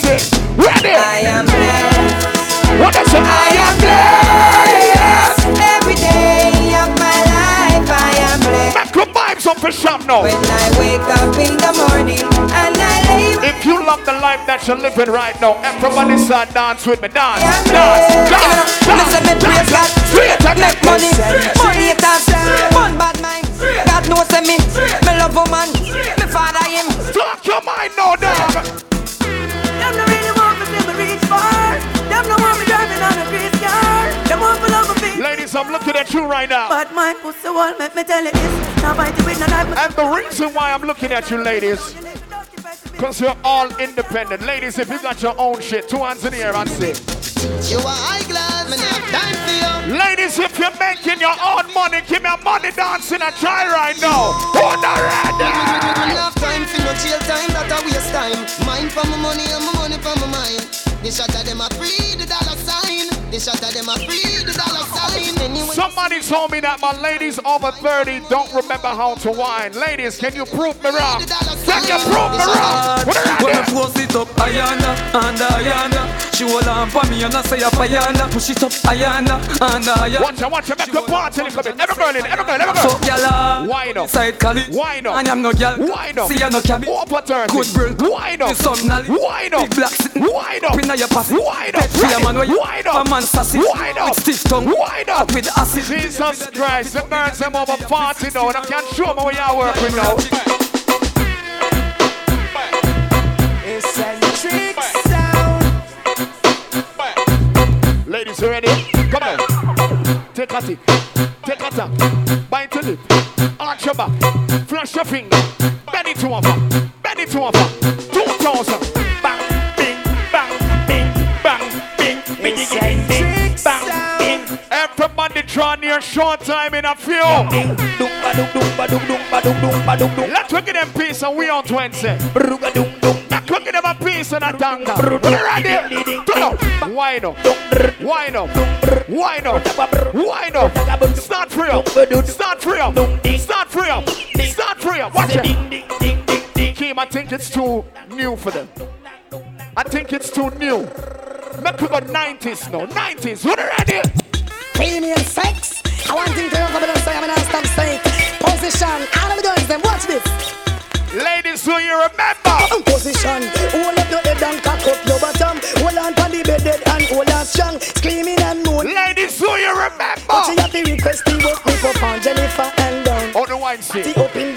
Ready? I am blessed. What is it? I am blessed. Every day am blessed. Make a vibe for shop now. When I wake up in the morning and I lay If you love the life that you're living right now, everybody start dance with me. Dance, dance, dance, Listen, me praise God. Straight up, Make money, money it has. Fun bad mind. God knows me. Me love woman. Me father him. Talk your mind now, dog. Them no really want me to me reach far. Them no want me driving on a grease car. Them want me love me. Ladies, I'm looking at you right now. But my pussy wall make me tell you this. Now fight it with no knife. And the reason why I'm looking at you, ladies, because you're all independent. Ladies, if you got your own shit, two hands in the air and say. You are high class, man. Have time for you. Ladies, if you're making your own money, give me a money dancing a try right now. On the ready. Enough time for no jail time, that a waste time. Mine for my money and my money for my mind. The shot of them a free the dollar sign. The shot of them a free the dollar sign. Anyway, Somebody told me that my ladies over 30 don't remember how to whine. Ladies, can you prove me wrong? Can you prove me wrong? What are When you me force it up, Ayana, and Ayana. She hold on for me and I say up Ayana Push it up Ayana and Ayana Watch out, watch out, make the party little bit. Every girl in, every girl, every girl. So gyal Wine up. Side college Wine up. And I'm no gyal Wine up. See I no cabby Opportunity. Good girl Wine up. Sun nally Wine up. Big black sitting Wine up. Inna your pussy Wine up. Fear man you Wine up. A man sassy Wine up. With stiff tongue Wine up. With acid Jesus Christ, the girls them over 40 now. And I can't show me where you work with now. You ready? Come on. Take a tick. Take a tap. Bite your lip. Arch your back. Flash your finger. Bend it over. Bend it to over. 2000. Bang, bing, bang, bing, bang, bing, bing, bing, bing, bang, bing. Everybody draw near short time in a few. Let's look at them piece and we on 20. Let's look at them a piece and a tanga. Ready? Turn up. Wind up. Wind up. Wind up. Wind up. Start free up. Start free up. Start free up. Start free up. Watch it. Kim, I think it's too new for them. I think it's too new. Make we go 90s now. 90s. What are ready? Premium sex. I want thing to over the say I'm an snake. Position. All of the girls, them watch this. Ladies, do you remember? Position. Hold up your head and cock up your bottom. Hold on to the bed and hold on strong. Screaming and moan. Ladies, do you remember? But she have the request to work for on Jennifer and down. Oh, the wine up in the ear, everything round a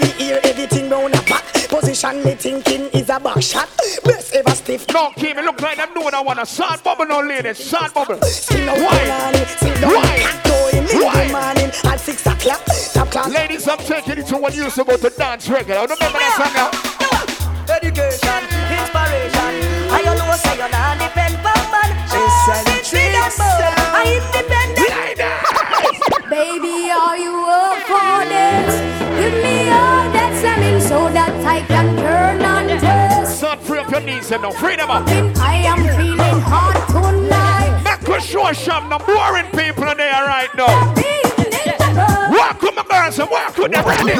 me thinking is a back shot. Best ever stiff. No, Kim, it look like them doing I want a short bubble, no ladies. Short bubble. Skin out Why? banana, sit down, Why? going in Why? the morning at six o'clock. Top class. Ladies, I'm taking it to what you used to go to dance regular. Remember that song now? Education, inspiration. I alone say you're not depend on man. Eccentric sound. I independent. Baby, are you up for this? Give me all that slamming so that I can turn on this. Son, free up your knees and now. Free them up. I am feeling hot tonight. Make a show shop. No boring people in there right now. Walk with my girls and walk with them ready.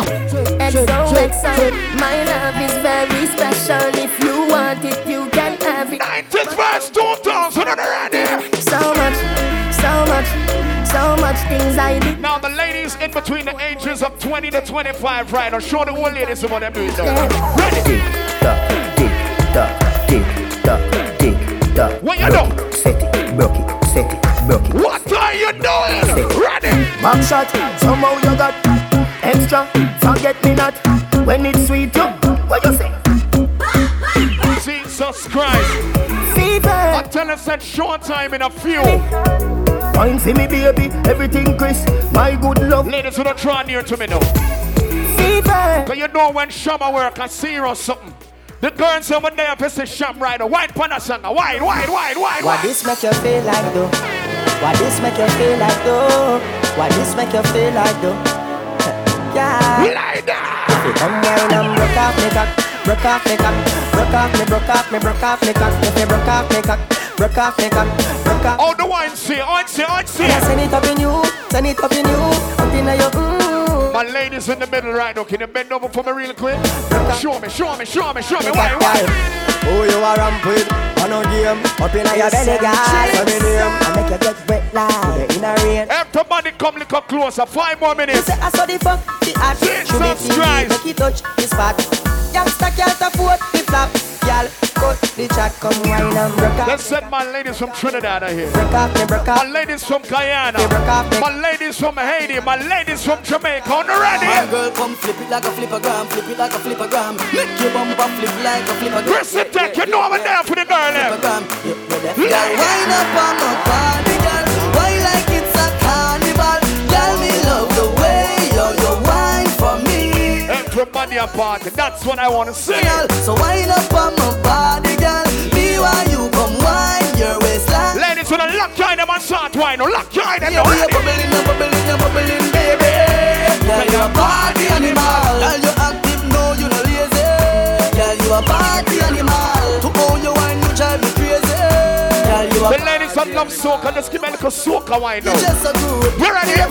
XOXO, my love is very special. If you want it, you can have it. 90s verse 2000 much things I did. Now the ladies in between the ages of 20 to 25 right now. Show the old ladies what they're doing now. Ready? What you do? Set it, broke it, set it, broke it. What are you doing? Ready? Back shot, somehow you got extra. Forget me not when it's sweet. You, what you say? Jesus Christ. Fever. I tell us that short time in a few. Wine for me, baby. Everything crisp. My good love. Ladies who don't draw near to me now. Fever. Cause you know when Shama work, I see her or something. The girls over there, if it's Cham right now. Wine pan a song. Wine, wine, wine, wine, What wine. this make you feel like though? What this make you feel like though? What this make you feel like though? yeah. Lie down. If you come wine and broke off me cock, broke off me cock, broke off me, broke off me, broke off me cock. If you broke off me cock, broke off me cock, broke off. Oh, the wine see, I see, I see. Yeah, send it up in you, send it up in you, up in your mm. My ladies in the middle right now, can you bend over for me real quick? Show me, show me, show me, show me. Why, why? Who you are ramp with? On a game, up in your belly, girl. Where me name? I make you get wet like in a rain. Everybody come look up closer. Five more You minutes. say I saw the fuck, the act. Should be Jesus TV, Christ. make it touch the spot. Youngster can't afford the flap. Girl, cut the chat, come wine and broke off. Let's send my ladies from Trinidad out here. Broke off me, broke My ladies from Guyana. Me broke off me. My ladies from Haiti. My ladies from Jamaica. On the My girl, come flip it like a flippergram, flip it like a flippergram. Make your bumper flip like a flippergram. Chris the Tech, you know I'm there for the girl eh? there. Flippergram. You, you deaf. Girl, wind up on my body, girl. Why like me. Everybody a party. That's what I want to see. So wind up on my body, girl. Me while you come wine your waistline. Ladies, when I lock you in and start wine. Lock you in. Yeah, we are ready? bubbling, you're bubbling, you're bubbling, baby. Girl, you're a party animal. Girl, you active, no, you no lazy. Girl, you're a party animal. To own your wine, you drive me The ladies that love soca, just give me a little soca wine now. you just so good. You ready? You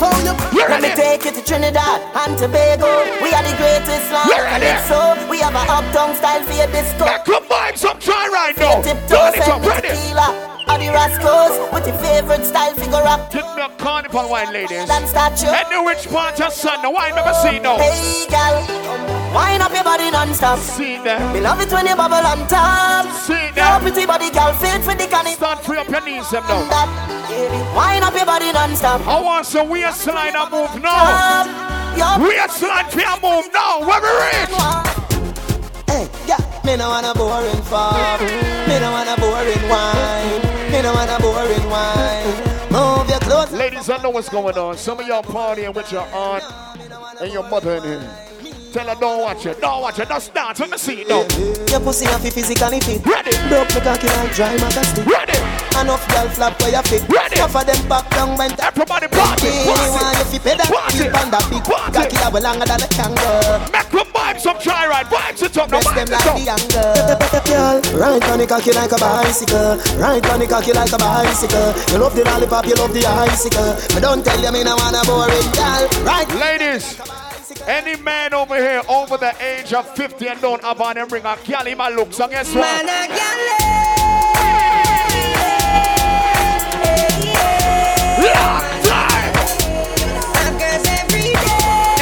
You Let me take you to Trinidad and Tobago. We are the greatest land. We're ready. So we have a uptown style for your disco. Make your vibes up, try right now. Turn it up, ready? Tequila. Are the rascals with your favorite style figure up? Give me a carnival wine, ladies. And statue. Any which part your son, the wine never see no. Hey, gal, wind up your body non-stop. See that? Me love it when you bubble on top. See Your pretty body, gal, fit for the canny. Start free up your knees, them now. Wind up your body non-stop. I want some waistline and move now. Waistline for your move now. Where we reach? Hey, yeah, me no want a boring fuck. Me no want a boring wine. Me no want a boring wine. Move your clothes. Ladies, I know what's going on. Some of y'all partying with your aunt and your mother in here. Tell her don't watch it, don't watch it, just dance. Let me see it though. Your pussy have to physically fit. Ready. Broke the cocky like dry maca Ready. Enough girl flap where you fit. Ready. Enough of them back down when Everybody party, Anyone party. if you pay that, Party. keep on that big. Party. Cocky that well longer than a kangaroo. Make them vibes up, try right. Vibes it up, now them vibes like it the up. Girl, right on the cocky like a bicycle. Right on the cocky like a bicycle. You love the lollipop, you love the icicle. But don't tell you me no want a boring girl. Right. Ladies, any man over here over the age of 50 and don't have on them ring a gal in my looks, so guess what? Man, Long time.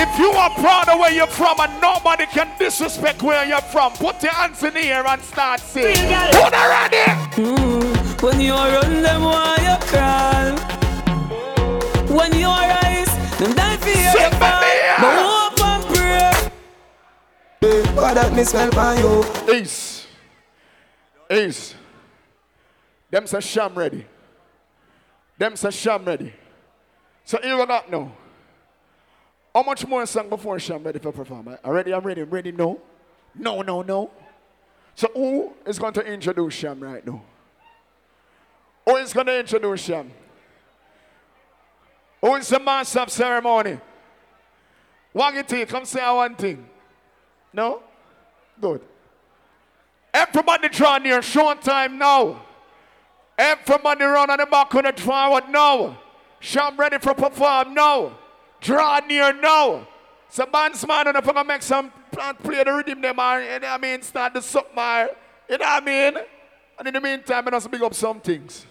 If you are proud of where you're from and nobody can disrespect where you're from, put your hands in the air and start singing. Put her ready. Mm, when you run them, why you crawl? When you rise, them die for you. That by you? Ace. Ace. Them say Cham ready. Them say Cham ready. So here we got now. How much more song before Cham ready for perform? Already I'm ready, I'm ready, no? No, no, no. So who is going to introduce Cham right now? Who is going to introduce Cham? Who is the master of ceremony? Waggy come say one thing. No? Good. Everybody draw near, short time now. Everybody run on the back on the forward now. Cham ready for perform now. Draw near now. So bandsman and if I make some plant play the rhythm them or, you know what I mean, start the suck my, you know what I mean? And in the meantime, I just big up some things.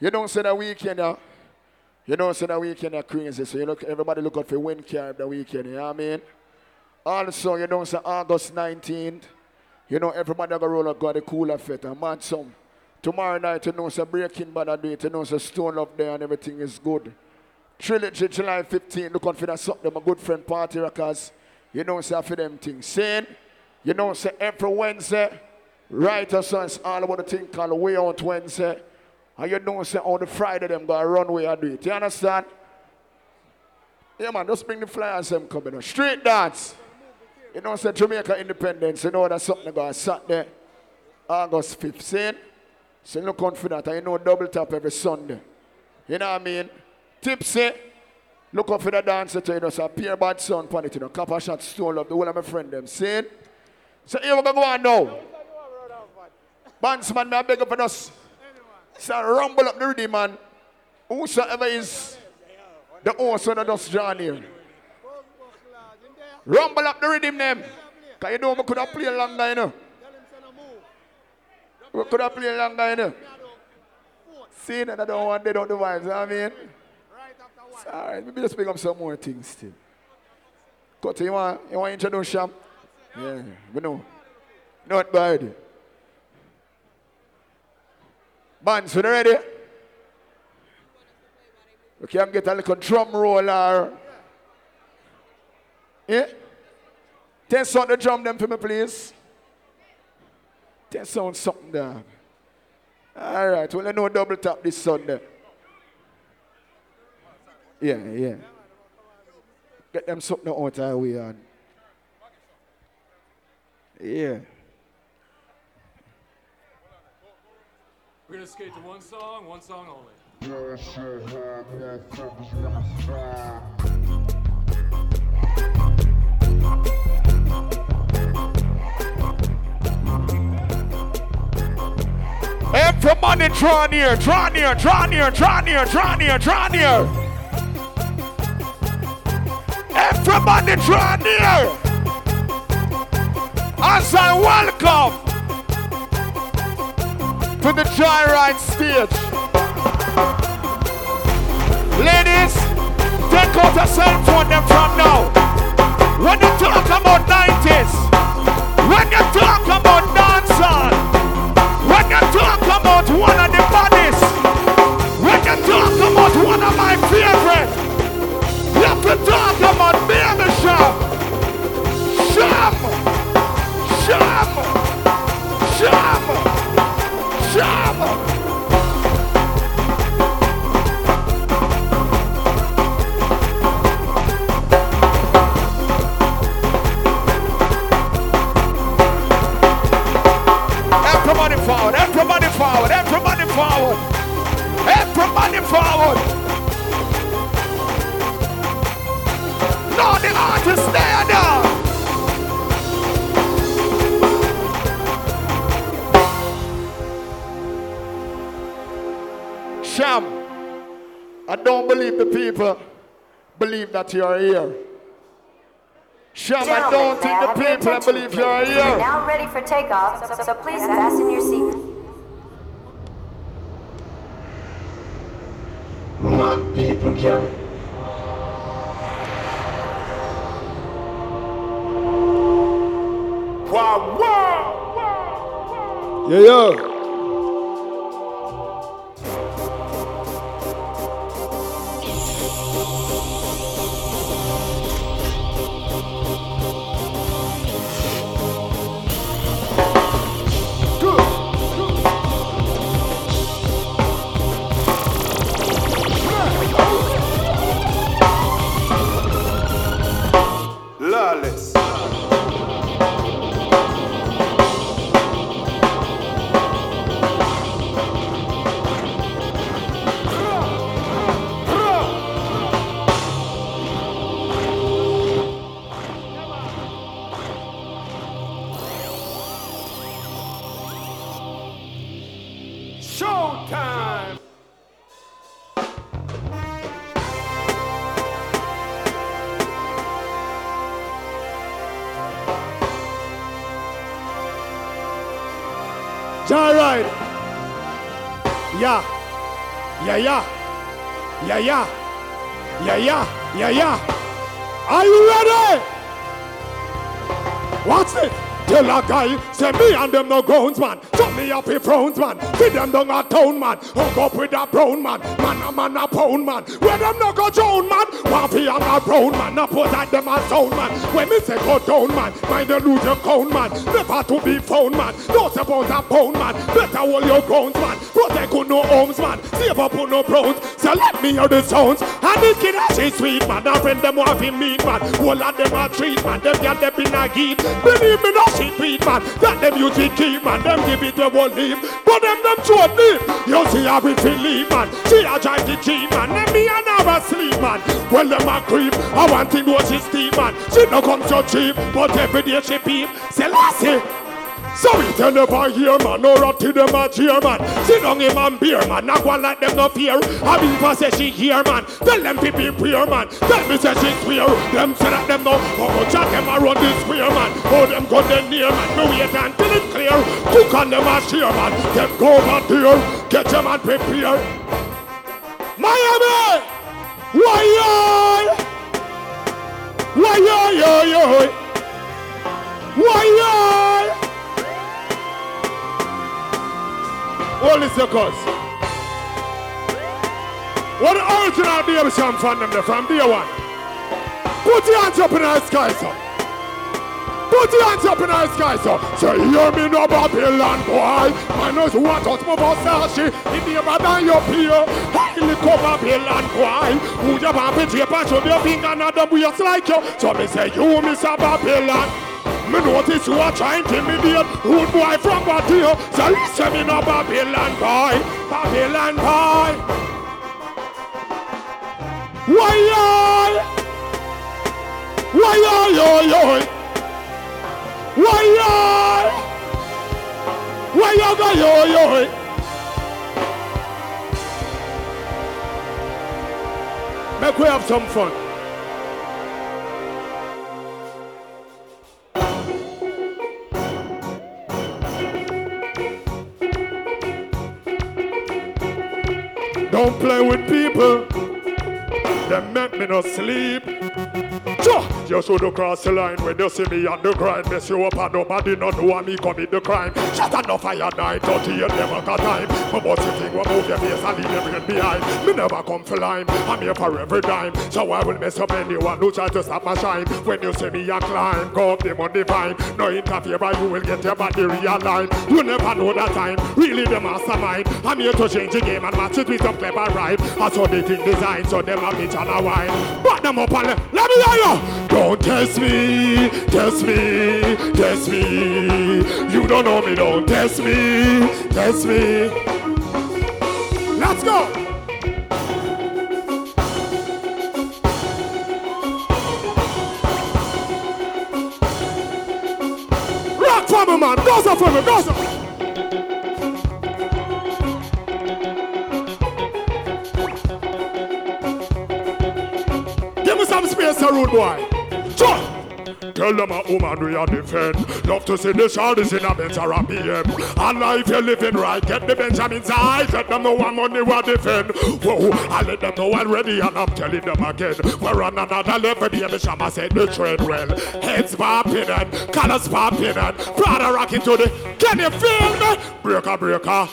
You don't say that weekend, yeah. Uh, you don't say that weekend are uh, crazy. So you look everybody look out for wind carb the weekend, you know what I mean? Also, you don't say August 19th. You know, everybody gonna roll out got a cooler fit and mad some. Tomorrow night, you know, say breaking bad I do it, you know, say stone up there and everything is good. Trilogy, July 15th, look out for that something, my good friend Party Rockers. You know, say for them things. Saying, you know, say every Wednesday, right or so, it's all about the thing called Way Out Wednesday. And you know, say on the Friday, them go run way I do it. You understand? Yeah, man, just bring the flyers them coming up. Street dance. You know, say Jamaica Independence, you know that's something going Saturday, August 15th. So look out for that. You know, double tap every Sunday. You know what I mean? Tipsy. Look out for the dancer to you know, so appear bad son on it, you know. Copper shot stole up the whole of my friend them. See? So here we go on now. Bandsman, may I beg up for us. So rumble up the rhythm, man. Whosoever is the when I just join here. Rumble up the rhythm them. Cause you know we could have played longer, you know. We could have played longer, you know. See that I don't want dead out the vibes, you know what I mean? It's alright, maybe just pick up some more things still. Cut, you want, you want to introduce Cham? Yeah, we know. Not bad. Bands, we ready? We can get a little drum roller. Yeah? Test out the drum them for me, please. Test out something there. All right, well, I know double tap this Sunday. Yeah, yeah. Get them something out of way on. Yeah. We're gonna skate to one song, one song only. Everybody draw near, draw near, draw near, draw near, draw near, draw near. Everybody draw near. As I welcome to the Joyride stage. Ladies, take out a cell phone them from now. When you talk about 90s, when you talk about dancehall, when you talk about one of the bodies, when you talk about one of my favorite, you have to talk about forward. No, the artist there. Cham, I don't believe the people believe that you are here. Cham, I don't think the people believe you are here. We're now ready for takeoff, so, so please fasten your seat. People can. Wow, wow. Yeah, yeah. Yeah, yeah. Yeah, yeah. Yeah, yeah. Are you ready? What's it? Tell a guy, say me and them no grounds man. Turn me up in frowns man. Feed them down a town man. Hook up with a brown man. Man a man a pound man. Where them no go down man. Fi am a brown man. No put at them a sound man. When me say go down man. Mind you lose your count man. Never to be found man. Don't suppose a pound man. Better hold your grounds man. Protect on no homes man. Save up on no browns. So let me hear the sounds. And the kid a she sweet man. A friend them want fi meet man. Whole of them a treat man. Them gyal them in a geek. Believe me no shit beat man. That them use it keep man. Them give it a one leave. But them them short leave. You see how we feel leave man. She a drive the G man. Them me a never sleep man. Well them a creep. I want to know she steam man. She no come so cheap. But every day she peep. Say So it you never hear man, no rat to them a cheer man. Sit down him and beer man, not one like them no fear. I mean for say she hear man, tell them to be prayer man. Tell me say she swear, them say that them no. How go chat them around this square man. Oh them go then near man, me wait until it's clear. Cook on them a cheer man, them go over there, get them and prepare. Miami, why yo? Why yo yo yo? Why yo? Hold this your cuz. What the original Baby Cham fan them from day one. Put your hands up in the sky, sir. Put your hands up in the sky, sir. Say, hear me no Babylon boy. Knows what us move Versace. It never than your peer. Highly come Babylon boy. Who you want to tape and show your finger and the waist like you. So me say, you Mr. Babylon. Me notice you are trying to intimidate rude boy from Batio. So listen me no Babylon boy, Babylon boy. Why yo? Why yo yo yo? Why yo? Why yo go yo yo? Make we have some fun. Don't play with people. Them make me no sleep. Sure, you cross the line when you see me on the grind. Mess you up and nobody not know me commit the crime. Shut enough fire night, 38 never got time. But what's the thing, what move your face and leave your brain behind. Me never come for lime, I'm here for every dime. So I will mess up anyone who try to stop my shine. When you see me, I climb, go up them on the vine. No interfere, but you will get your body realigned. You never know that time, really the mastermind. I'm here to change the game and match it with some clever rhyme. I saw the thing design, so them a bitch and a wine. Back them up and let, let me hear you. Don't test me, test me, test me. You don't know me, don't test me, test me. Let's go. Rock for me, man. Goza for me. Give some space, a rude boy. Tell them a woman we are defend. Love to see the shoulders in a bench or. And if you're living right, get the Benjamin side. Let them know what money we defend. Whoa, I let them know already and I'm telling them again. We're on another level, baby. Shama said the trend well. Heads popping and colors popping and Prada rocking to the. Can you feel me? Breaker, breaker.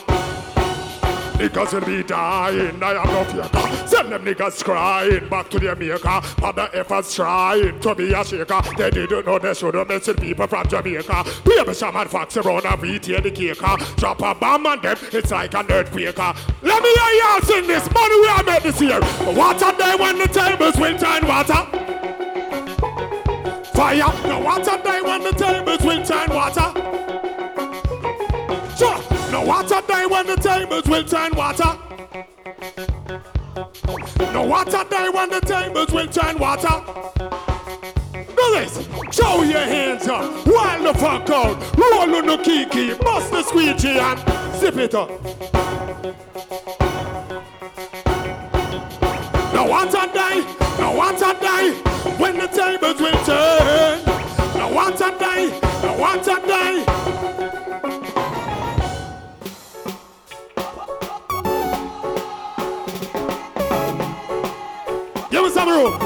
Niggas will be dying, I am no faker. Send them niggas crying back to their maker. The efforts trying to be a shaker. They didn't know they should have mentioned people from Jamaica. Baby shaman fox around and beat the caker. Drop a bomb on them, it's like an earthquaker. Let me hear y'all sing this. Money we are made this year. Water day when the tables will turn water. Fire, no water day when the tables will turn water. Sure. No water day when the tables will turn water. No water day when the tables will turn water. Do this. Show your hands up. Wild the fuck out. Roll on the kiki. Bust the squeegee and zip it up. No water day. No water day when the tables will turn. No water day. No water day. Some room.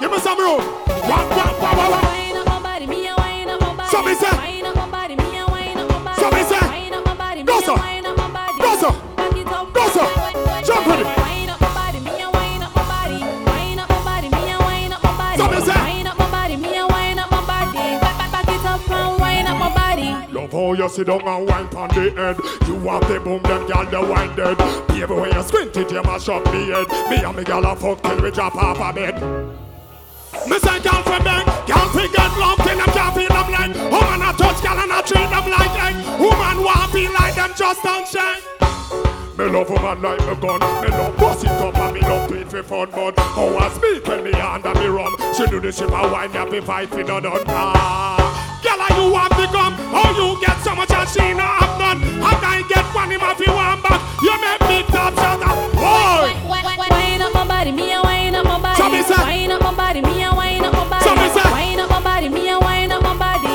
Give me some room. Wah, wah, wah, wah, wah. How you sit down and wine on the head. You have the boom, them gal the wine dead. Baby, when you squint it, you mash up the head. Me and me gal a fuck till we drop off a bed. Me say gal from them, gal fi get lumped in them, can't feel them like Woman a touch gal and a treat them like egg Woman want feel like them just don't shine me love woman like me gun Me love bust it up and me love it for fun But how I speak when me and me rum She do the ship and wine me have to fight for no done ah. Girl, how you have the gum How you get so much and she no have none How can I get one him if you want back You make me top shot Boy Wine up my body, me a wine up my body. So me say. Wine up my body, me a wine up my body. So me say. Wine up my body, me a wine up my body.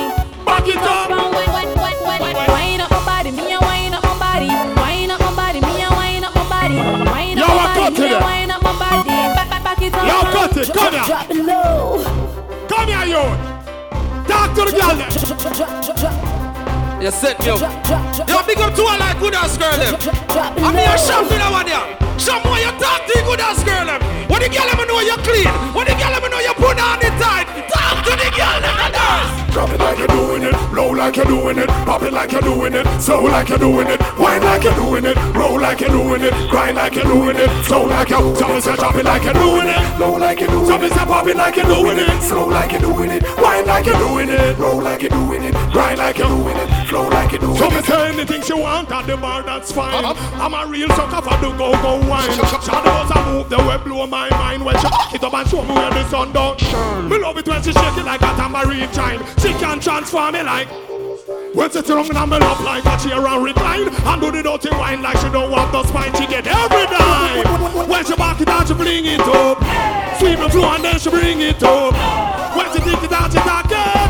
Back it up. Wine up my body, me a wine up my body. Wine up my body, me a wine up my body. Wine up my body, me it a wine up my body. Back, back, back it up. Yo, cut it, come here. Drop it low. Come here, you. Talk to the girl. You set me up. Yo, big up to all like good ass girl them. I'm here shop with that one here. Some more you talk to the good ass girl them. When the girl them know you clean. When the girl them know you put on the tight. Talk to the girl them. Drop it like you're doing it, blow like you're doing it, pop it like you're doing it, slow like you're doing it, wine like you're doing it, roll like you're doing it, grind like you're doing it, slow like you're. Somebody say drop it like you're doing it, low like you're doing it. Pop it like you're doing it, slow like you're doing it, wine like you're doing it, roll like you're doing it, grind like you're doing it, flow like you're doing it. Somebody say anything she want at the bar, that's fine. I'm a real sucker for the go go wine. Shadows a move the way blow my mind when she it up and show me where the sun don't shine. Me love it when she shake it like a tambourine chime. She can transform me like. When she turn and me up like a chair and recline And do the dirty wine like she don't want the spine. She get every dime. When she back it out she bring it up. Sweep the floor and then she bring it up. When she take it out she talk it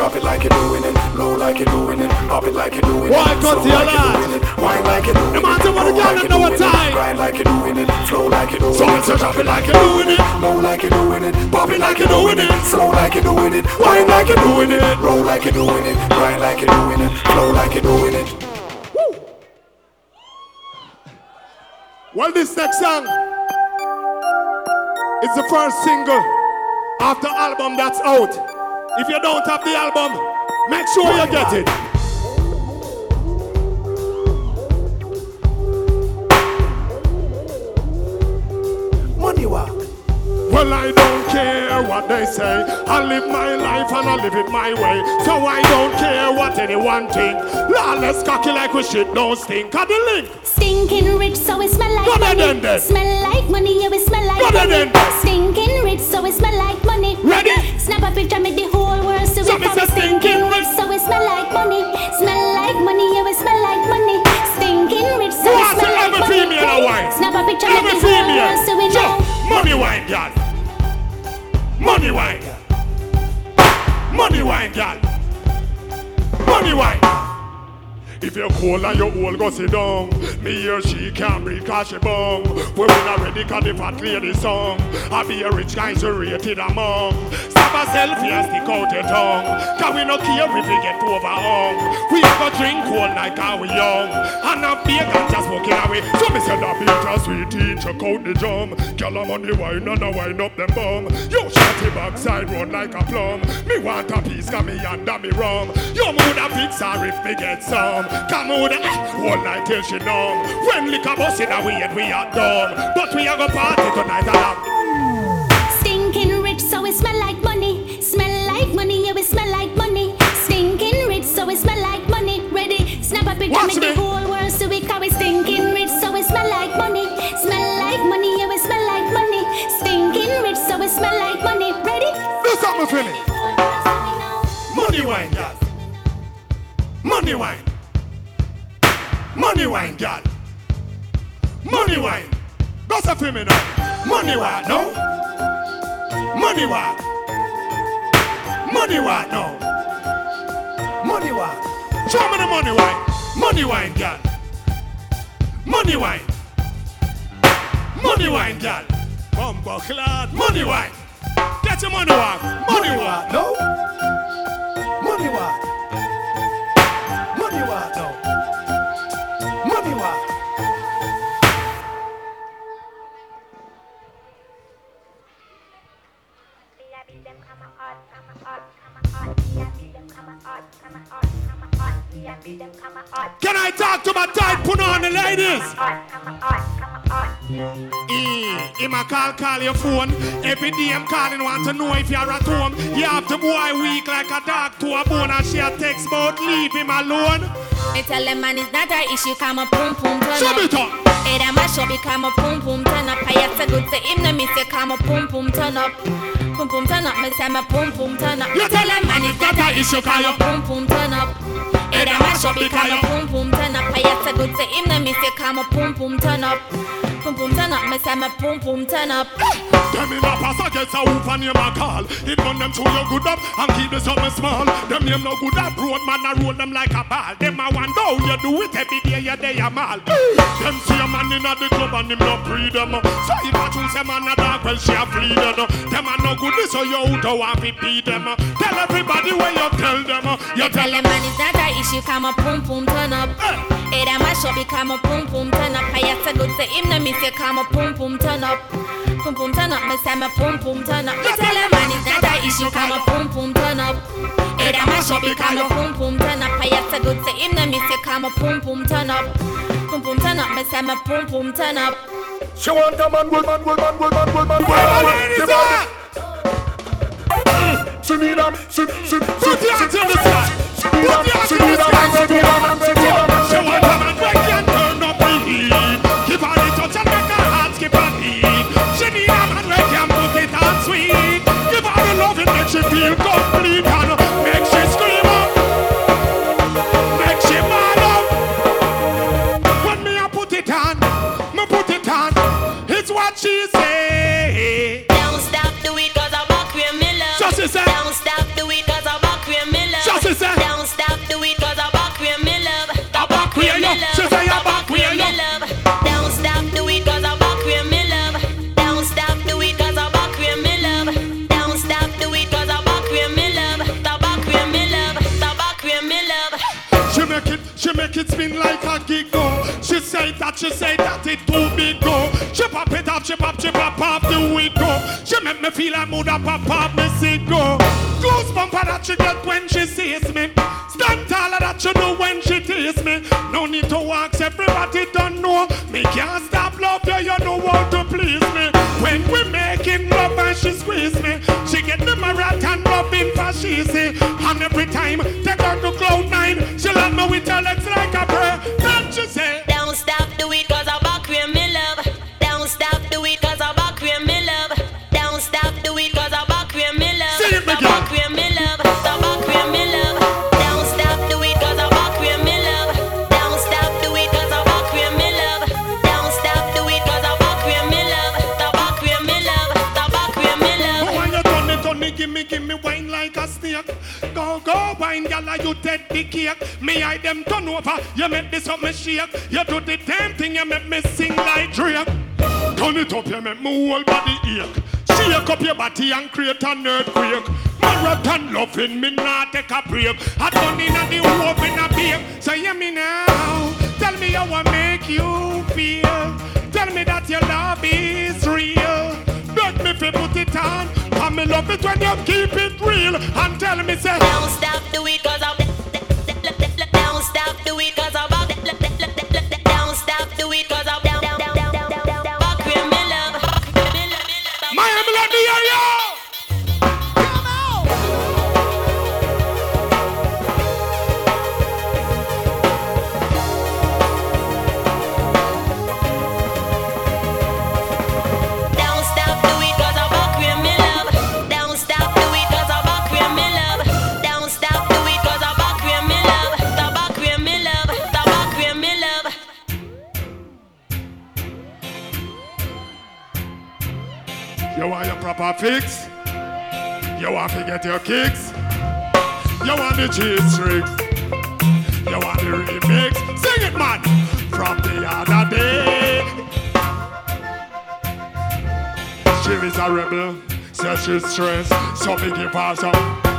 Drop it like you're doing it, low like you're doing it, pop it like you're doing Why it, cut slow your like you're lad? it, wine like you're doing it, say, what roll girl them know what time? grind like you're doing it, flow like you're doing So it, it's a drop it like you're doing it. low like you're doing it, pop it like you're doing it, slow like you're doing it, wine like you're doing it, roll like you're doing it, grind like you're doing it, flow like you're doing it. Well, this next song is the first single the album that's out. If you don't have the album, make sure you get it. Money walk. Well, I don't care what they say. I live my life and I live it my way. So I don't care what anyone think. Lawless cocky like we shit don't stink. Cut the link. Stinking rich, so it smell like Go ahead money. then, then. Smell like money, yeah, it smell like Go ahead money. then, then. Stinking rich, so it smell like money. Ready? Snap a picture, make the whole world see So it. me Stinking rich, so it smell like money. Smell like money, yeah, it smell like money. Stinking rich, so wants smell like money. female a wine? Snap a picture, make the whole world see we know. money wine, girl. Money wine. Money wine, girl. Money wine. If you're cold and you're old, go sit down. Me or she can't breathe cause she bum. We win already cause the fat lady song. I be a rich guy so rated among. Stop a selfie and stick out your tongue. Cause we no care if we get overhung. We have a drink cold like how we young. And a beer and just walking away. So me say that beer sweet tea, check out the jump. Girl I'm on the wine and I wine up them bum. Yo shorty backside run like a plum. Me want a piece cause me under me rum. Yo mood a fix her if me get some. Come on, one night till she numb. When liquor bust in a weird, we are done. But we are go party tonight Stinking rich, so it smell like money. Smell like money, yeah, it smell like money. Stinking rich, so it smell like money. Ready? Snap up Watch make the whole world see we carry stinking rich, so it smell like money. Smell like money, yeah, it smell like money. Stinking rich, so it smell like money. Ready? Do something for me. Money wine, girl. Money wine. Money wine, girl. Money wine. That's a for me. Money wine, no. Money wine. Money wine, no. Money wine. Show me the money wine. Money wine, girl. Money wine. Money wine, girl. Bumbo clad. Money wine. Get your money wine. Money wine, no. Money walk. Can I talk to my tight put on the ladies? E, him a call, call your phone. Every day I'm calling, want to know if you're at home. You have to boy weak like a dog to a bone, and she a text about leave him alone. Me tell them man it's not a issue, come a pum pum turn Show up. me top. Hey, that mash up, come a pum pum turn up. I have to good say him no miss you, come a pum pum turn up. Pum pum turn up, me say me pum pum turn up. You tell them man it's not a issue, come a pum pum turn up. Hey, that mash up, come a pum pum turn up. I have to good say him no miss you, come a pum pum turn up. Pum pum turn up, me say me pum pum turn up. Them in a pass against a hoof and name a call. It run them through your good up and keep the something small. Them name no good up, road man a roll them like a ball. Them a one down, you do it every day, you day a mall. Them see a man in a the club and him no free them. So if I choose a man a dog, well she a flee them. Them a no good, so you out to want to beat them. Tell everybody where you tell them. You tell them man it's not a issue, come a pum pum turn up. Eh. Hey, that mash up, come a pum pum turn up. I have to good say him no miss you, come a pum pum turn up. Pum pum turn up, me say me pum pum turn up. You tell a man it's not a issue, come a pum pum turn up. Hey, that mash up, come a pum pum turn up. I have to good say him no miss you, come a pum pum turn up. Pum pum turn up, me say me pum pum turn up. She want a man, good man, good man, good man, good man. Where are ladies at? She need a, she, she, put your hands in the sky. She need a, she need a man, she need a man, she need a man. She want a and late that she say that she say that it too big go. She pop it off, she pop, she pop off the weed go. She make me feel like mood up, pop off me seat go. Goosebump that she get when she sees me. Stand taller that she do when she tease me. No need to ask, everybody don't know. Me can't stop love you, you know how to please me. When we making love and she squeeze me, she get the marathon rubbing for she see. And every time take her to cloud nine, she love me with her legs like a prayer. The cake. Me, I them turn over, you make this up me shake. You do the damn thing, you make me sing like Drake. Turn it up, you make me whole body ache. Shake up your body and create an earthquake. Marathon loving me not take a break. I done in the oven a bake. So hear me now. Tell me how I make you feel. Tell me that your love is real. Beg me fi put it on. And me love it when you keep it real. And tell me say. Don't stop do it cause I'm Don't stop do it cause I'm Don't stop do it cause I'm proper fix? You want to get your kicks? You want the cheese tricks? You want the remix? Sing it, man! From the other day. She is a rebel, says she's stressed, so me give her some.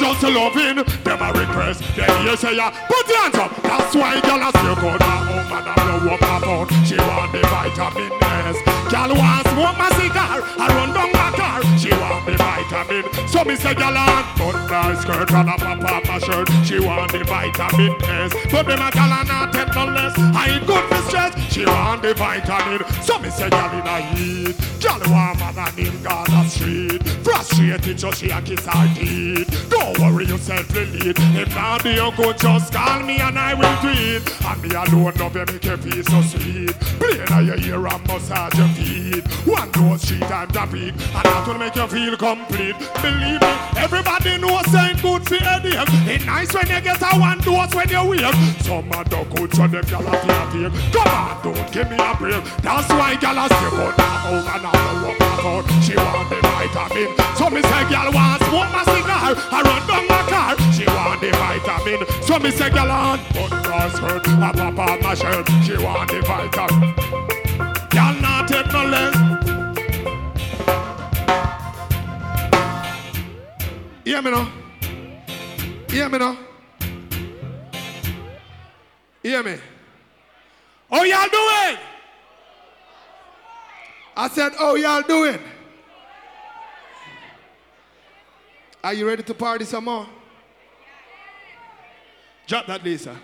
I just loving them a request. Then you say ya put your hands up. That's why girl a still go down home and I blow up her phone. She want the vitamin S. Girl want smoke my cigar. I run down my car. She want the vitamin. So me say girl on put my skirt and a pop up my shirt. She want the vitamin S. But me my girl not take no less. I ain't good for stress. She want the vitamin. So me say girl in a heat. Girl want man and him gone a street. Frustrated so she a kiss her teeth. Don't worry yourself, lead. If not be your good, just call me and I will tweet. And me alone love you, make you feel so sweet. Play now your ear and massage your feet. One dose three times a week, and that will make you feel complete. Believe me, everybody knows saying good for headache. It's nice when you get a one dose when you wake. Some are the good, so them gyal a feel. Come on, don't give me a break. That's why gyal a stay out now I don't walk out. She want the vitamin, so me say gyal want smoke my cigar. I run down my car. She want the vitamin, so me say gyal on put her skirt, I pop on my shirt. She want the vitamin. Gyal not take no less. Hear me now. Hear me now. Hear me. Oh, y'all doing? I said, oh, y'all doing? Are you ready to party some more? Drop that, Lisa.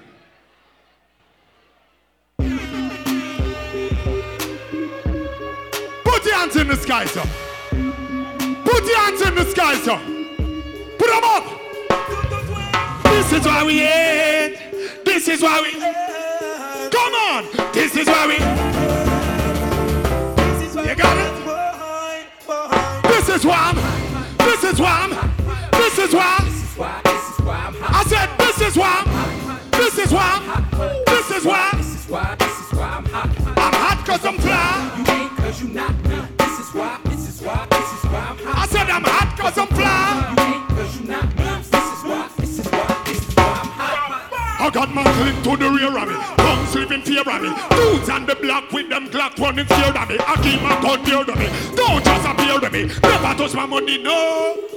Put your hands in the sky, sir. Put your hands in the sky, sir. Put them up. This is why we hate. This is why we. Come on. This is why we. You got it. This is why. I'm, this is why. I'm, is why. I said this is why. This is why. This is why. This is why. I'm hot cause I'm fly. You ain't cause you not me. This is why. This is why. This is why I'm hot. I said I'm hot cause I'm fly. You ain't cause you not me. This is why. This is why. This is why I'm hot. I got my clip to the rear of me. Guns living fear of me. Dudes on the block with them Glock running fear of me. I keep my gun near to me. Don't just appear to me. Never touch my money, no.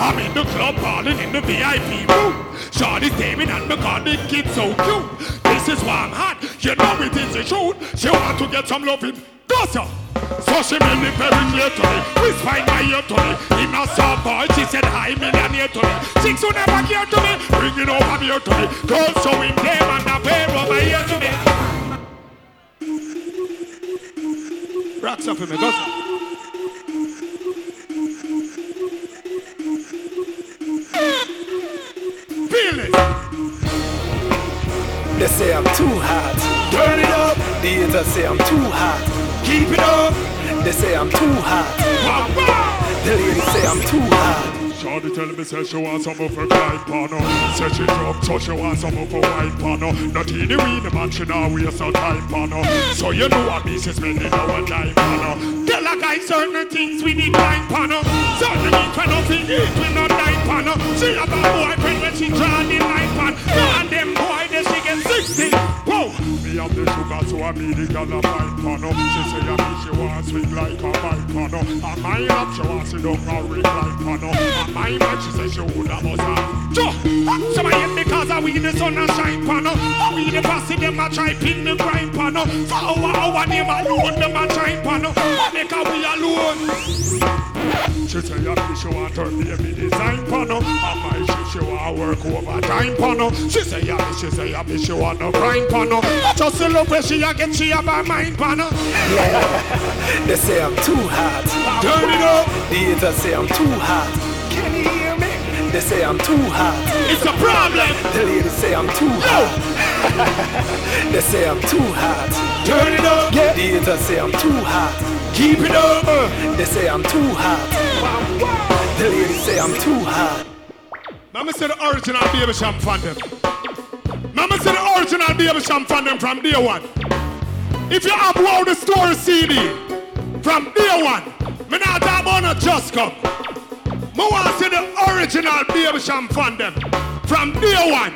I'm in the club balling in the VIP room. Shawty's gaming and got the kids so cute. This is why I'm Hot. You know it is the truth. She want to get some loving. Go so. So she made me very near to me. Whisper in my ear to me. In a soft boy, she said hi millionaire to me. Chicks who never care to me. Bring it over here to me. Girls showing them and a pair over here to me. Rocks up for me. Go so. Feel it. They say I'm too hot. Turn it up. The haters say I'm too hot. Keep it up. They say I'm too hot. The ladies say I'm too hot. Shawty tell me say she want some of her grind pano Say she drunk so she want some of her wine pano Not in the weed man she now waste her time pano So you know what me she spending our time pano Tell a guy certain things we need time pano Certain things when nothing eat we not time pano She have a boyfriend when she draw the line pan And them boy then she get 60 Whoa Me have the sugar so I mean the girl a fine pano She say a me she want swing like a bike pano And my lap she want sit down and ring like pano And my man she say she would have. Us a Joe So I hate because I we the sun and shine pano And we the posse them a try pin the grind pano For our our name alone them a try pano But make a we alone she say a me she want her baby design pano And my she she want work overtime pano She say a me she say a me she want no grind pano Just a look where she a get she have her mind pano Yeah. They say I'm too hot. Turn it up. The haters say I'm too hot. Can you hear me? They say I'm too hot. It's a problem. The ladies say I'm too hot. they say I'm too hot. Turn it up. Yeah. The haters say I'm too hot. Keep it up. They say I'm too hot. The ladies say I'm too hot. Mama said the original Baby Cham fan them. Mama said the original Baby Cham fan them from day one. If you have wow the story CD from day one, me not talk about no just come. Me want to see the original Baby Cham fan them from day one.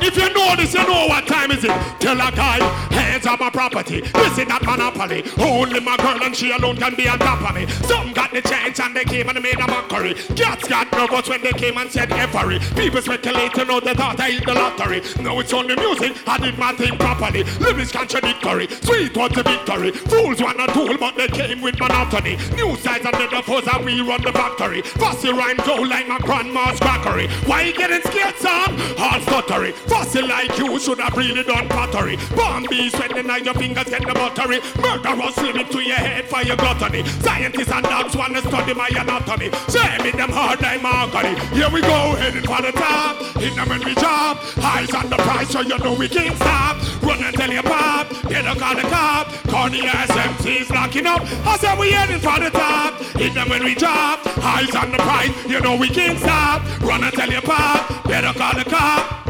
If you know this, you know what time is it. Tell a guy, hands on my property. This is not monopoly. Only my girl and she alone can be on top of me. Some got the chance and they came and made a mockery. Cats got nervous when they came and said every. People speculate to know they thought I hit the lottery. No, it's only music. I did my thing properly. Lyrics contradictory. Sweet was the victory. Fools want a tool, but they came with monotony. New sides and metaphors and we run the factory. Fussy rhyme go like my grandma's crackery. Why you getting scared, son? All stuttery. Fussy like you should have really done pottery. Bomb bees when the night your fingers get the buttery. Murderous limit to your head for your gluttony. Scientists and dogs want to study my anatomy. Shame in them hard like mahogany. Here we go, heading for the top. Hit them when we job. Eyes on the price so you know we can't stop. Run and tell your pop. Get a call the cop. Corny ass MCs locking up. I said we heading for the top. Them when we drop. Eyes on the price. You know we can't stop. Run and tell your pop. Get a call the cop.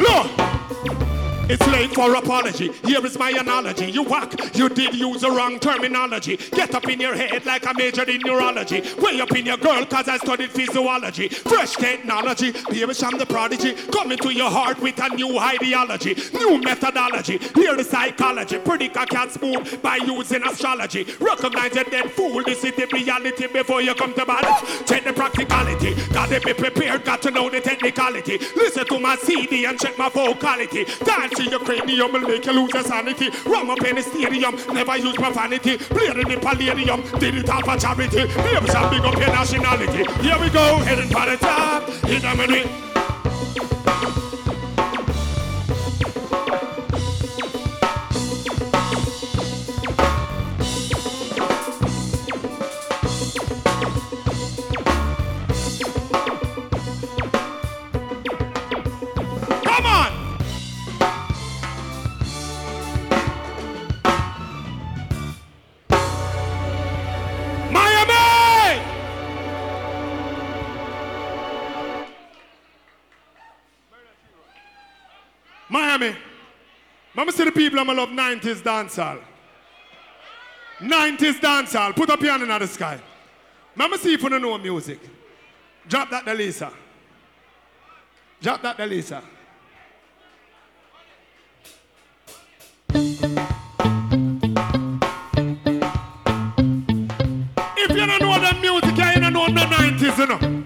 Look. It's late for apology. Here is my analogy. You whack, you did use the wrong terminology. Get up in your head like I majored in neurology. Way up in your girl, cause I studied physiology. Fresh technology, baby I'm the prodigy. Coming to your heart with a new ideology. New methodology. Hear the psychology. Predict cat's move by using astrology. Recognize a dead fool. This is the reality before you come to balance. Check the practicality. Gotta be prepared, got to know the technicality. Listen to my CD and check my vocality. Dance to your cranium will make you lose your sanity. Rum up in stadium, never use profanity. Play in the palladium, did it all for charity. Baby, some big up your nationality. Here we go, heading for the top. In a minute. Mama see the people I'm love 90s dancehall. 90s dancehall. Put a piano in the sky. Mama see if you don't know music. Drop that, Delisa. Drop that, Delisa. If you don't know the music, you don't know the 90s, you know.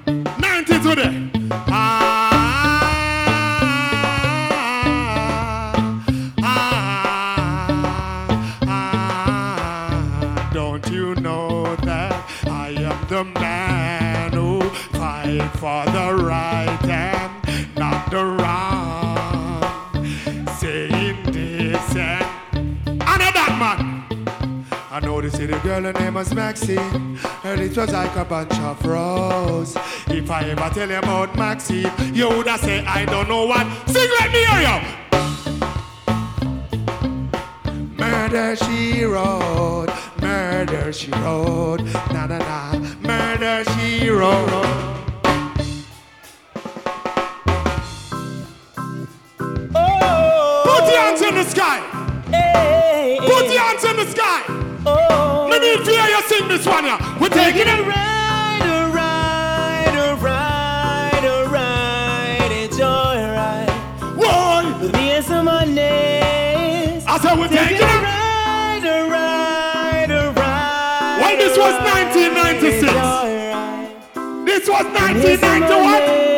I know the city girl, her name was Maxine, and it was like a bunch of roses. If I ever tell you about Maxine, you woulda say I don't know what. Sing, let me hear you. Murder she wrote, murder she wrote, na na na, murder she wrote. Oh! Put your hands in the sky. Put your hands in the sky. Oh. Let me hear you sing this one, yeah. We're taking it. ride, a ride, a ride, a ride, it's alright. Why? With me and some money. I said we're taking a ride, a ride, a ride. Well, this was 1996. This was 1991.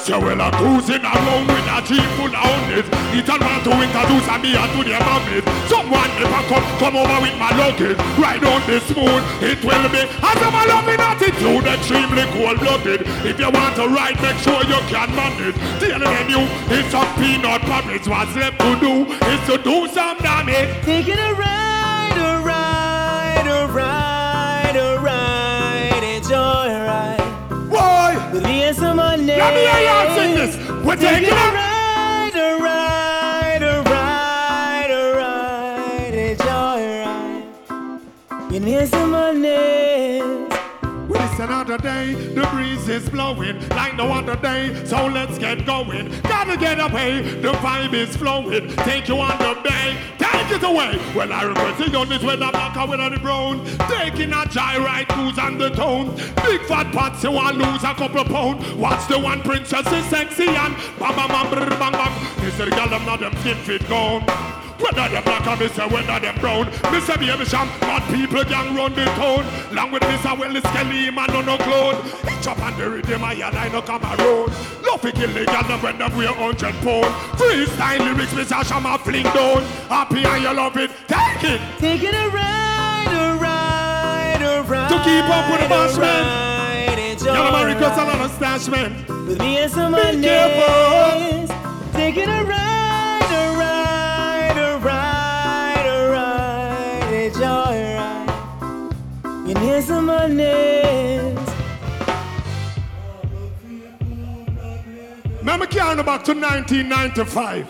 So well, I'm cruising along with a jeep full of hounds. It and want to introduce me to their mammies. Someone never come, come over with my luggage. Right on this moon, it will be. As I'm a loving attitude, extremely cold-blooded. If you want to ride, make sure you can manage. Telling you, it's some peanut puppets. What's left to do is to do some damage. Taking a ride, With me and some money. Let me hear y'all sing this. We're taking a it. ride, a ride, a ride, a ride, it's alright. With me and some money. Well, it's another day, the breeze is blowing like no other day, so let's get going. Gotta get away, the vibe is flowing. Take you on the bay, take it away. Well, I remember the on this when I'm back with on the brown. Taking a gyrite cruise on the tone. Big fat pots, you want lose a couple pound. Watch the one princess is sexy and bam bam bam bang bang. This is the girl, I'm not them skin fit gone. Whether them black or me say whether them brown Me say Baby Cham. Mad people can run the town. Long with this a well the skelly man no no clone. Each up and the rhythm I and I no come around. Love it kill the girl them when them weigh hundred pound. Freestyle lyrics me say sham a fling down. Happy and you love it. Take it. Taking a ride, a ride, a ride. To keep up with the boss man. Y'all know my alright. request a lot of stash man. With me and some Be careful. Taking a ride, me and some money. Back to 1995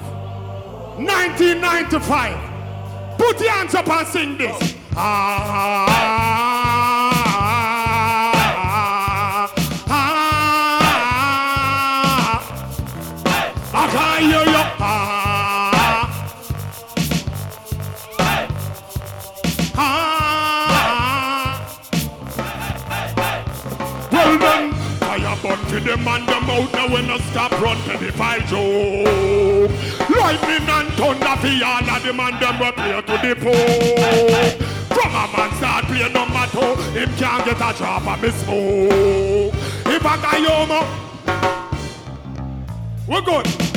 1995 Put your hands up and sing this. Ah, to them and them out now when I stop run to the file joke. Lightning and thunder for all of them and them play to the pope. From a man start play number two, him can't get a drop of me smoke. If I got you, we're good.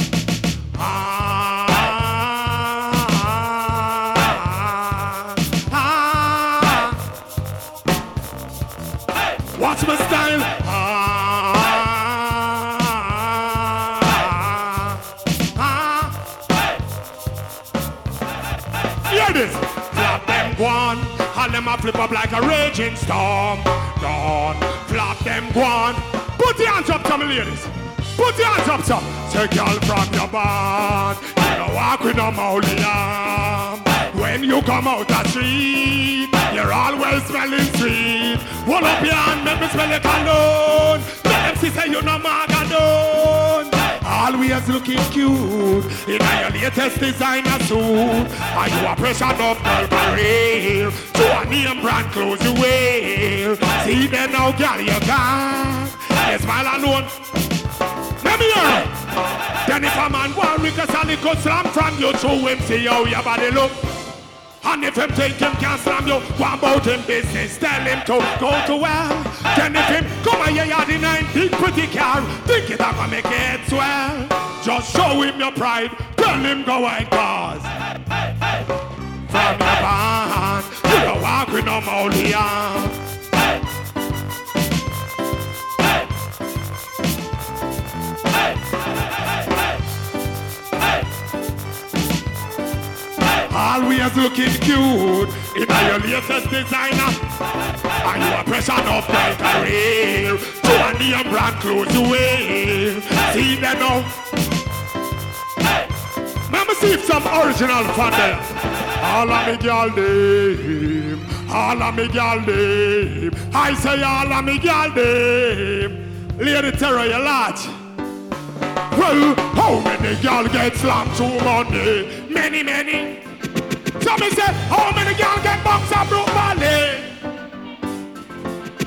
A flip up like a raging storm. Gone. flop them one. Put your hands up, some ladies. Put your hands up, some. Say, girl, from your band. You know, walk with no mauliam. When you come out the street, you're always smelling sweet. Hold up your hand, make me smell your cologne. Let them see say you no magadone. Always looking cute in your latest designer suit. Are you a pressure up Burberry? To a name brand clothes you wear. See them now, girl, you got. You smile alone. Let me hear it. Then if a man want request a little slam from you, show him see how your body look. And if him think him can slam you, what about him business? Tell him to go to well. Then if him come year yard in nine big pretty car, think it gonna make it swell. Just show him your pride, tell him go white cause. From your band, you don't walk with no maulian. Always looking cute in your latest designer. And you are pressure enough like a real. To a name brand clothes you. See them now. Let me see if some original fan there. All of me girl name, all of me girl name. I say all of me girl name. Lady Terror, you large. Well, how many girl get slammed to money? Many, many. So me say, how many girl get box and broke valley?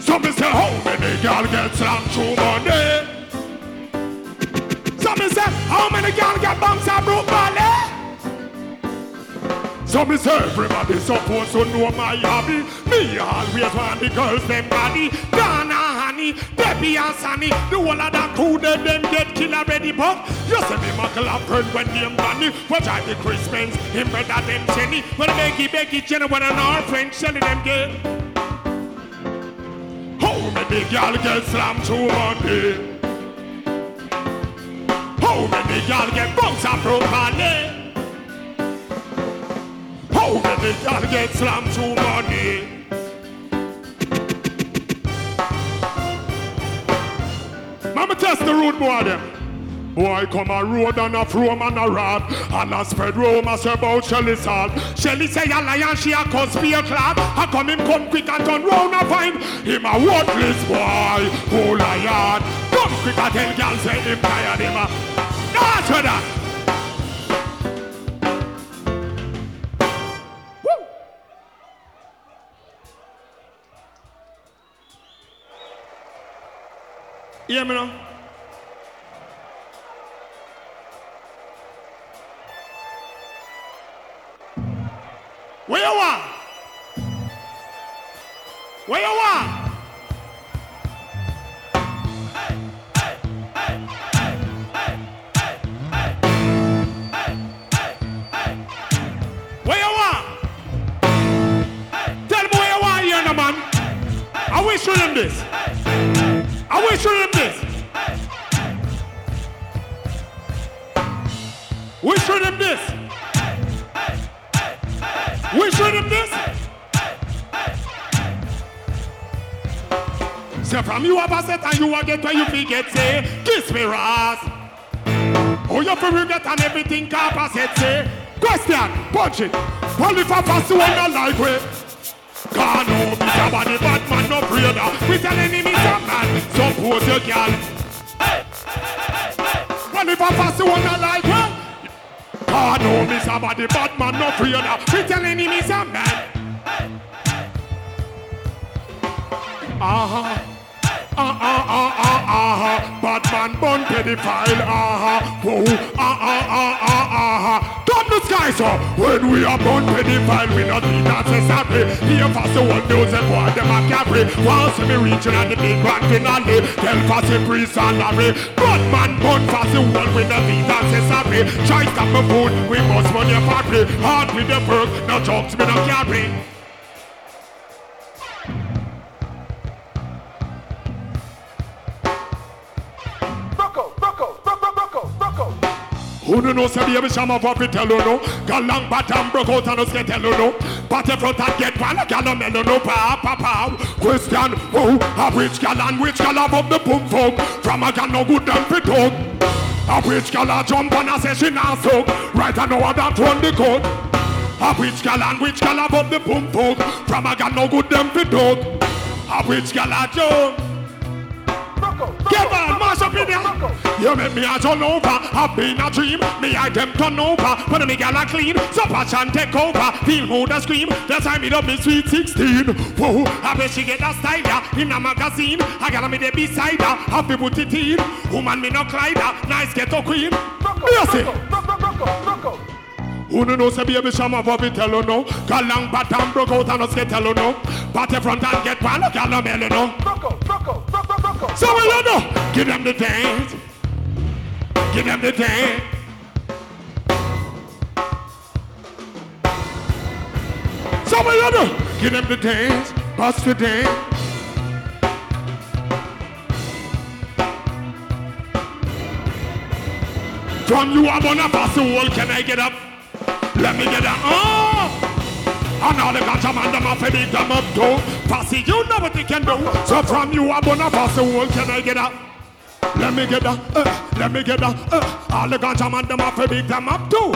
So me say, how many girl get slammed to money? So me say, how many girl get bumps and broke valley? So me say, everybody supposed to know my hobby. Me always want the girls them body. Donna, honey, Debbie and Sunny. The whole of that crew them, them get kill already, but you see me muckle up friend when them bunny. What I the Christmas, him better them Jenny. When Becky, Becky, Jenny, when an friend Shelly them get. How many girl get slammed to money? How many y'all get bumps and broke money? How many y'all get slammed to money? Mama test the road boy them. Boy come a road and a from and a rod. And a spread rumors about Shelly salt. Shelly say a lion she a cause fear clad How come him come quick and turn round and find Him a worthless boy. Oh lion? Come quick and tell girl say him tired him a That's that Hear me now? Where you want? Where you want? You you. I wish you them this. I wish you them this. We show them this. We show them this. Say from you have a set and you a get where you forget say Kiss me Ross Oh you for regret and everything Carpa said say Question, punch it if I pass you on a like way God no, me somebody bad man no afraid We tell enemy some man. Support your girl. Well if I pass you on a like way God no, me somebody bad man no afraid We tell enemy some man. Uh-huh. Ah ah ah ah ah Bad man born pedophile ah ah. Whoa ah ah ah ah ah Come the sky so When we are born pedophile We not need necessary Here fast the one music boy them a carry. Once me reaching at the big grand finale Tell fast the priest and Larry Bad man born fast the one We not need necessary Try stop my food We must run your party. Hard with the perk No jokes me no carry Who do know say baby shama for fi tell you no. Galang batam broke out and us get tell you no. Party front and get one a mellow no. Pa pa pa. Question who? A which gal and which gal above the boom folk? From a gal no good them fi talk. A which gal a jump and a say she not soak? Right I know how that run the code. A which gal and which gal above the boom folk? From a gal no good them fi talk. A which gal a jump Get on, mash up in there. You make me a turn over. I've been a dream. Me I them turn over. When me gal a clean, so passion take over. Feel mood a scream. That's time me up me sweet 16. Whoa, I bet she get a style ya in a magazine. I got me the beside her. Happy it in. Woman me no Clyde. Nice ghetto queen. You see? Who no know say baby shama for me tell no Galang batam broke out and us get tell no Party front and get one look at no belly no So you know? Give them the dance Give them the dance So you know? Give them the dance Bust the dance From you I'm on a pass wall, can I get up? Let me get up. Oh! And all the ganja man them have to big them up too. Passy, you know what they can do. So from you, I'm gonna pass the wall. Can I get up? Let me get that, uh, let me get that, uh. All the ganja man them have to big them up too.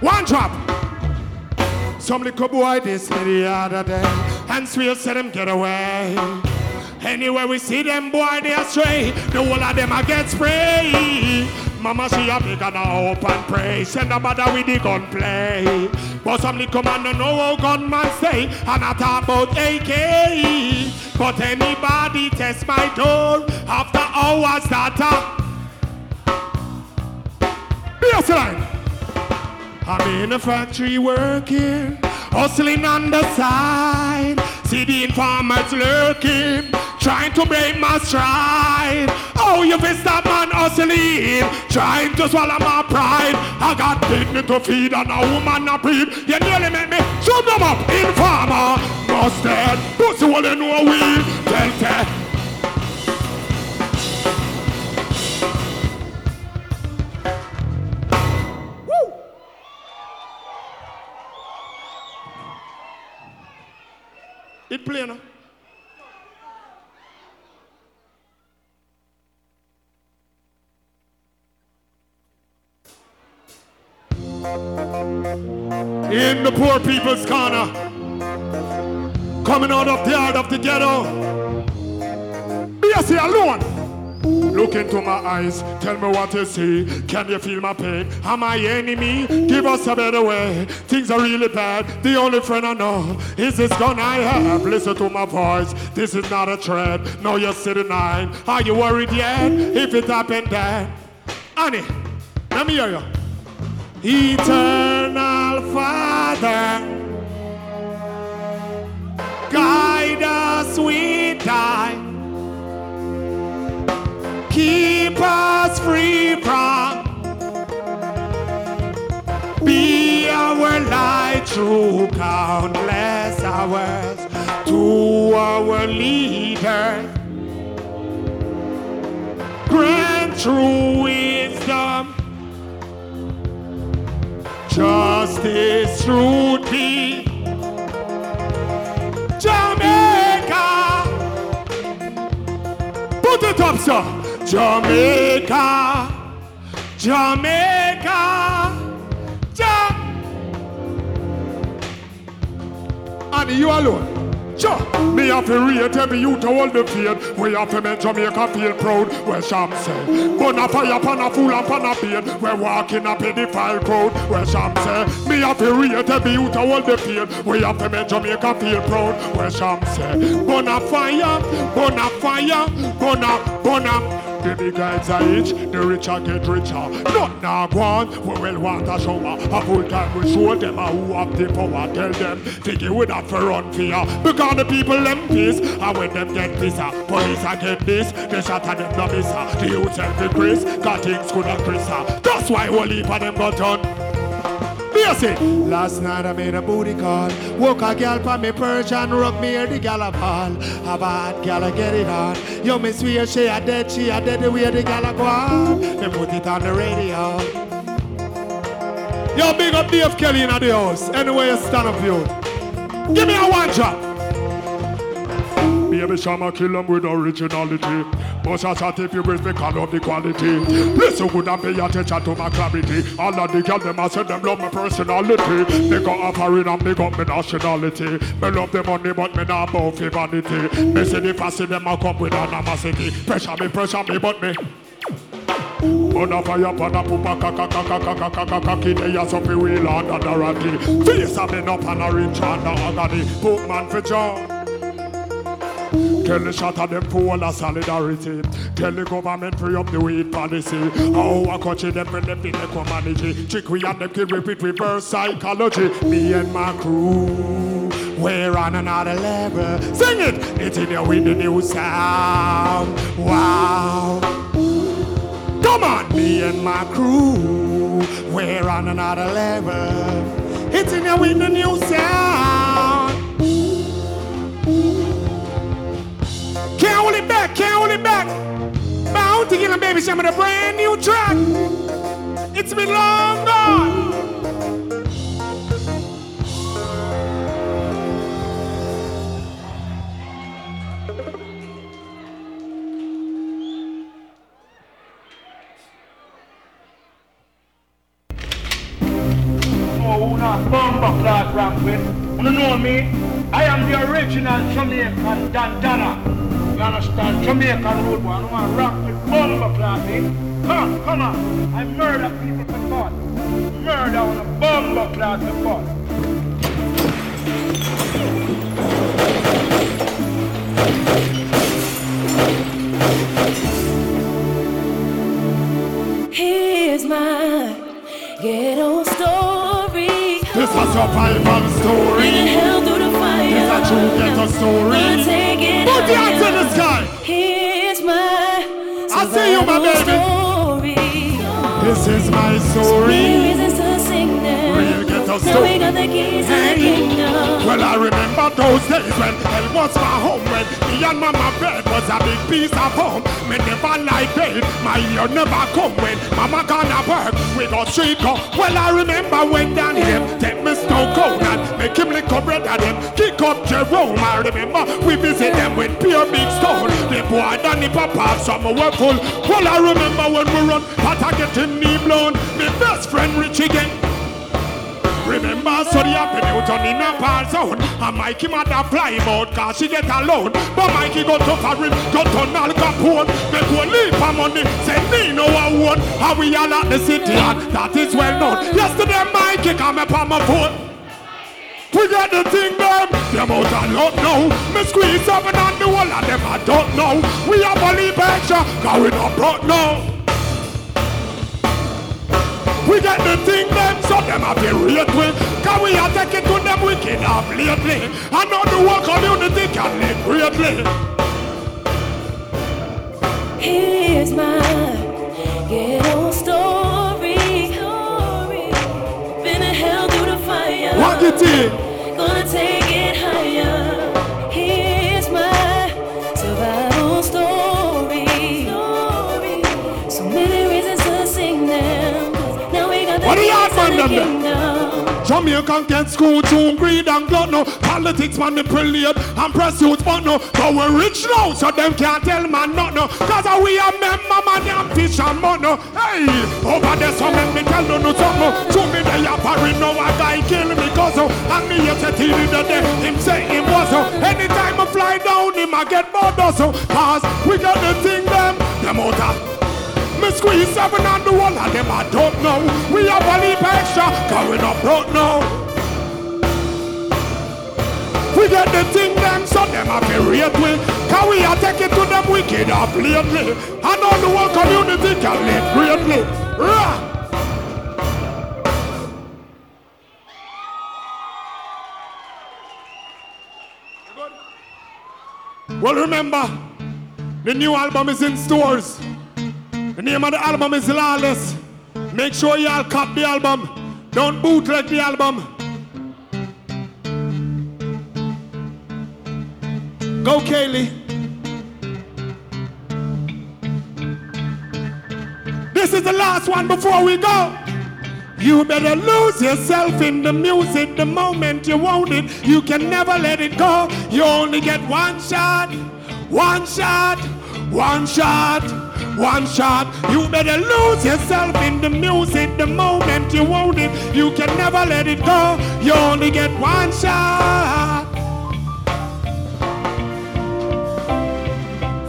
One drop. Some little boy this me the other day, and swear said them get away. Anywhere we see them boy they astray, the whole of them a get spray. Mama she a big and a hope and pray, send a bother with the gunplay. But some little man don't know how gunman say, and I talk about AK. But anybody test my door after hours that Yes, line. I'm in a factory working, hustling on the side. See the informers lurking, trying to break my stride. Oh, you fist that man hustling, trying to swallow my pride. I got dignity to feed and a woman a breed. You nearly make me shoot them up, informer. Busted, pussy will you know we tell tell. It play now. In the poor people's corner, coming out of the heart of the ghetto. A say alone. Look into my eyes, tell me what you see. Can you feel my pain? Am I enemy? Give us a better way. Things are really bad. The only friend I know is this gun I have. Listen to my voice. This is not a threat. No, you're sitting nine. Are you worried yet? If it happened then, Annie, let me hear you. Eternal Father, guide us, we die. Keep us free from be our light through countless hours to our leader. Grant true wisdom, justice, be. Jamaica, put it up, sir. Jamaica, Jamaica, ja- And you alone. Me have to rate every youth to hold the faith. We have to make Jamaica feel proud. Where Cham say, Burn a fire pan a fool pan a beard. We're walking up in the file crowd. Where Cham say, Me have to rate every youth to hold the faith. We have to make Jamaica feel proud. Where Cham say, Burn a fire, burn a fire, burn a, burn a. The big guys are rich, the richer get richer. Not now one, on, we will want a shower. A full time we show them a who have the power. Tell them, figure we not for run fear. Because the people them peace, and when them get pizza, uh, police a get this, they shot at them no miss her. The youth self increase, got things could have Chris uh. her. That's why we'll leave of them done. Last night I made a booty call. Woke a gal for me perch and rub me here the gal a ball. A bad gal get it on. Yo, me swear she a dead, she a dead the way the gal a go on. They put it on the radio. Yo, big up Dave Kelly in the house. Anyway, you stand up, you. Give me a one drop. Baby Shama kill them with originality. But I shot if you me call up the quality. Listen good and pay attention to my clarity. All of the girls them I said them love my personality. They got offering and they got me nationality. Me love the money but me not about for vanity. Me say the fussy them I come with animosity. Pressure me, pressure me, but me. On a fire, pan a pupa, kaka, kaka, kaka, kaka, kaki, they are something real under the ratty. Face a been up and a rich under agony. Put man for job. Tell the shot of them all of solidarity. Tell the government free up the weed policy. How I coach them when them in the community. Trick we and them kill repeat reverse psychology. Me and my crew, we're on another level. Sing it! It's in there with the new sound. Wow. Come on, me and my crew, we're on another level. It's in there with the new sound. hold it back, can't hold it back. Bound to get a baby some of the brand new track. It's been long gone. Oh, una bomba clock rock with. You know me? I am the original Jamaican Dandana. You understand? Jamaican road boy. I want rock with bomber class, eh? Come on, come on. I murder people for fun. Murder on a bomber class for fun. Here's my ghetto story. This was a survival story. True ghetto story. Gonna take it Put your hands in the sky. Here's my I see you, my baby. story. This is my story. Ghetto Now we got the keys the kingdom. Well, I remember those days when hell was my home, when me and mama bed was a big piece of home. Me never like bed, my year never come when mama gonna work. We go street go. Well, I remember when Danny them take me snow cone and make him lick up bread and them kick up Jerome. I remember we visit them with pure big stone. The boy Danny Papa, some were full. Well, I remember when we run, Pata getting knee blown. My best friend Rich again. Remember, so the happy Newton in a par zone. And Mikey mother fly out cause she get alone. But Mikey go to foreign, go to Al Capone. Make one leap of money, say me no one won. And we all at the city and that is well known. Yesterday Mikey come up on my phone. We got the thing them, them out a lot now. Me squeeze seven on the wall and them I don't know. We have a leap extra, cause we not broke now. We get the thing them, so them have to rate we Cause we are taking to them wicked off lately And now the whole community can live greatly Here's my ghetto story. Them kingdom. Jamaican get school to greed and glut no. Politics manipulate and pursuit but no. But we rich now so them can't tell man not no. Cause we a member man and fish and mono Hey, over there so make me tell you no something To me they a parry no a guy kill me cause oh, And me yet say till the day him say him was oh. Anytime I fly down him I get more so Cause we got the thing them Them out me squeeze seven on the wall and them I don't know. We have a leap extra, we not broke now. We get the thing them, so them have to rate we. Cause we are taking to them wicked up lately. And all the whole community can live greatly. Rah! Well, remember, the new album is in stores. The name of the album is Lawless. Make sure y'all cop the album. Don't bootleg the album. Go, Kaylee. This is the last one before we go. You better lose yourself in the music the moment you want it. You can never let it go. You only get one shot, one shot, one shot, one shot. You better lose yourself in the music the moment you want it. You can never let it go. You only get one shot.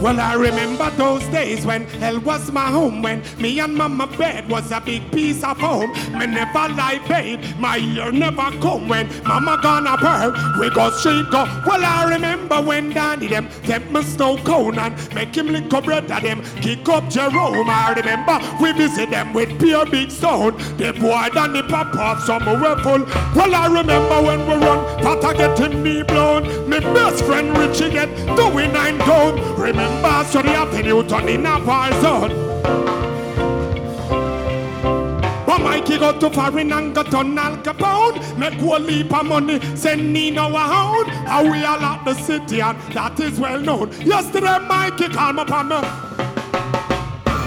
Well, I remember those days when hell was my home, when me and mama bed was a big piece of home. Me never lie paid, my ear never come when mama gonna burn. We go straight go. Well, I remember when Danny them take me snow cone and make him lick up at them, kick up Jerome. I remember we visit them with pure big stone. The boy Danny pop off some full. Well, I remember when we run, Tata getting me blown. Me best friend Richie get doing nine down. Remember, so the avenue turn in a war zone. But Mikey go to foreign and got on Al Capone. Make one leap of money, send Nino a hound. And we all at the city and that is well known. Yesterday Mikey called me upon me.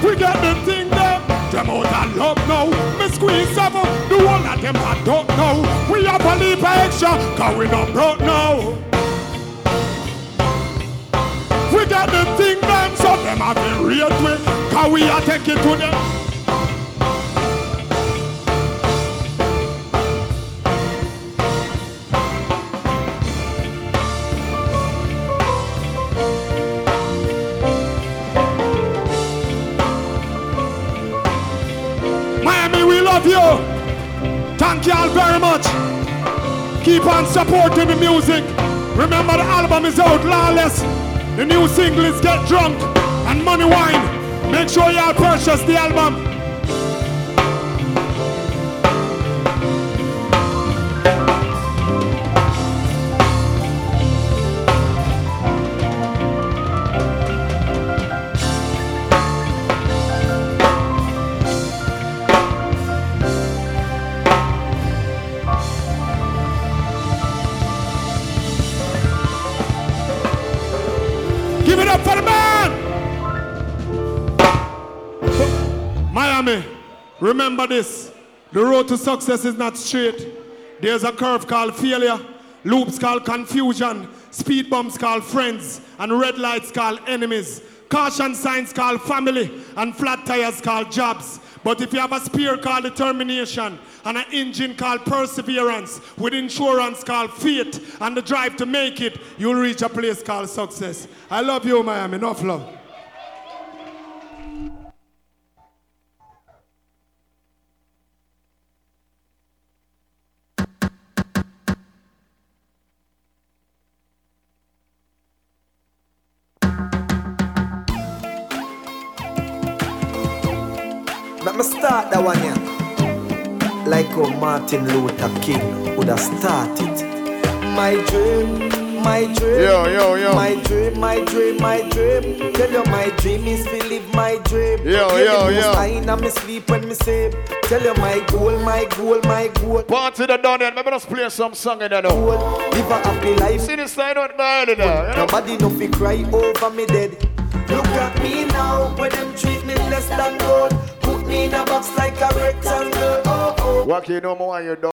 We get the thing there. Them out of love now. Me squeeze seven. The one of them I don't know. We have a leap extra. Cause we not broke now. Have to rate me, cause we are take it to them. Miami, we love you. Thank you all very much. Keep on supporting the music. Remember the album is out, Lawless. The new single is Get Drunk and Money Wine. Make sure y'all purchase the album. Remember this. The road to success is not straight. There's a curve called failure, loops called confusion, speed bumps called friends, and red lights called enemies. Caution signs called family, and flat tires called jobs. But if you have a spear called determination, and an engine called perseverance, with insurance called faith, and the drive to make it, you'll reach a place called success. I love you, Miami. Enough love. Me start that one yeah. Like how Martin Luther King would have started. My dream, my dream. Yo, yo, yo. My dream, my dream, my dream. Tell you my dream is to live my dream. Yo, yo, yo. I in me sleep when me sleep. Tell you my goal, my goal, my goal. Party the done it. Maybe let's play some song in there now. Live a happy life. See this side out there, you know. Nobody no fi cry over me dead. Look at me now, when them treat me less than gold. Me in a box like a rectangle. Oh, oh. What you know more you do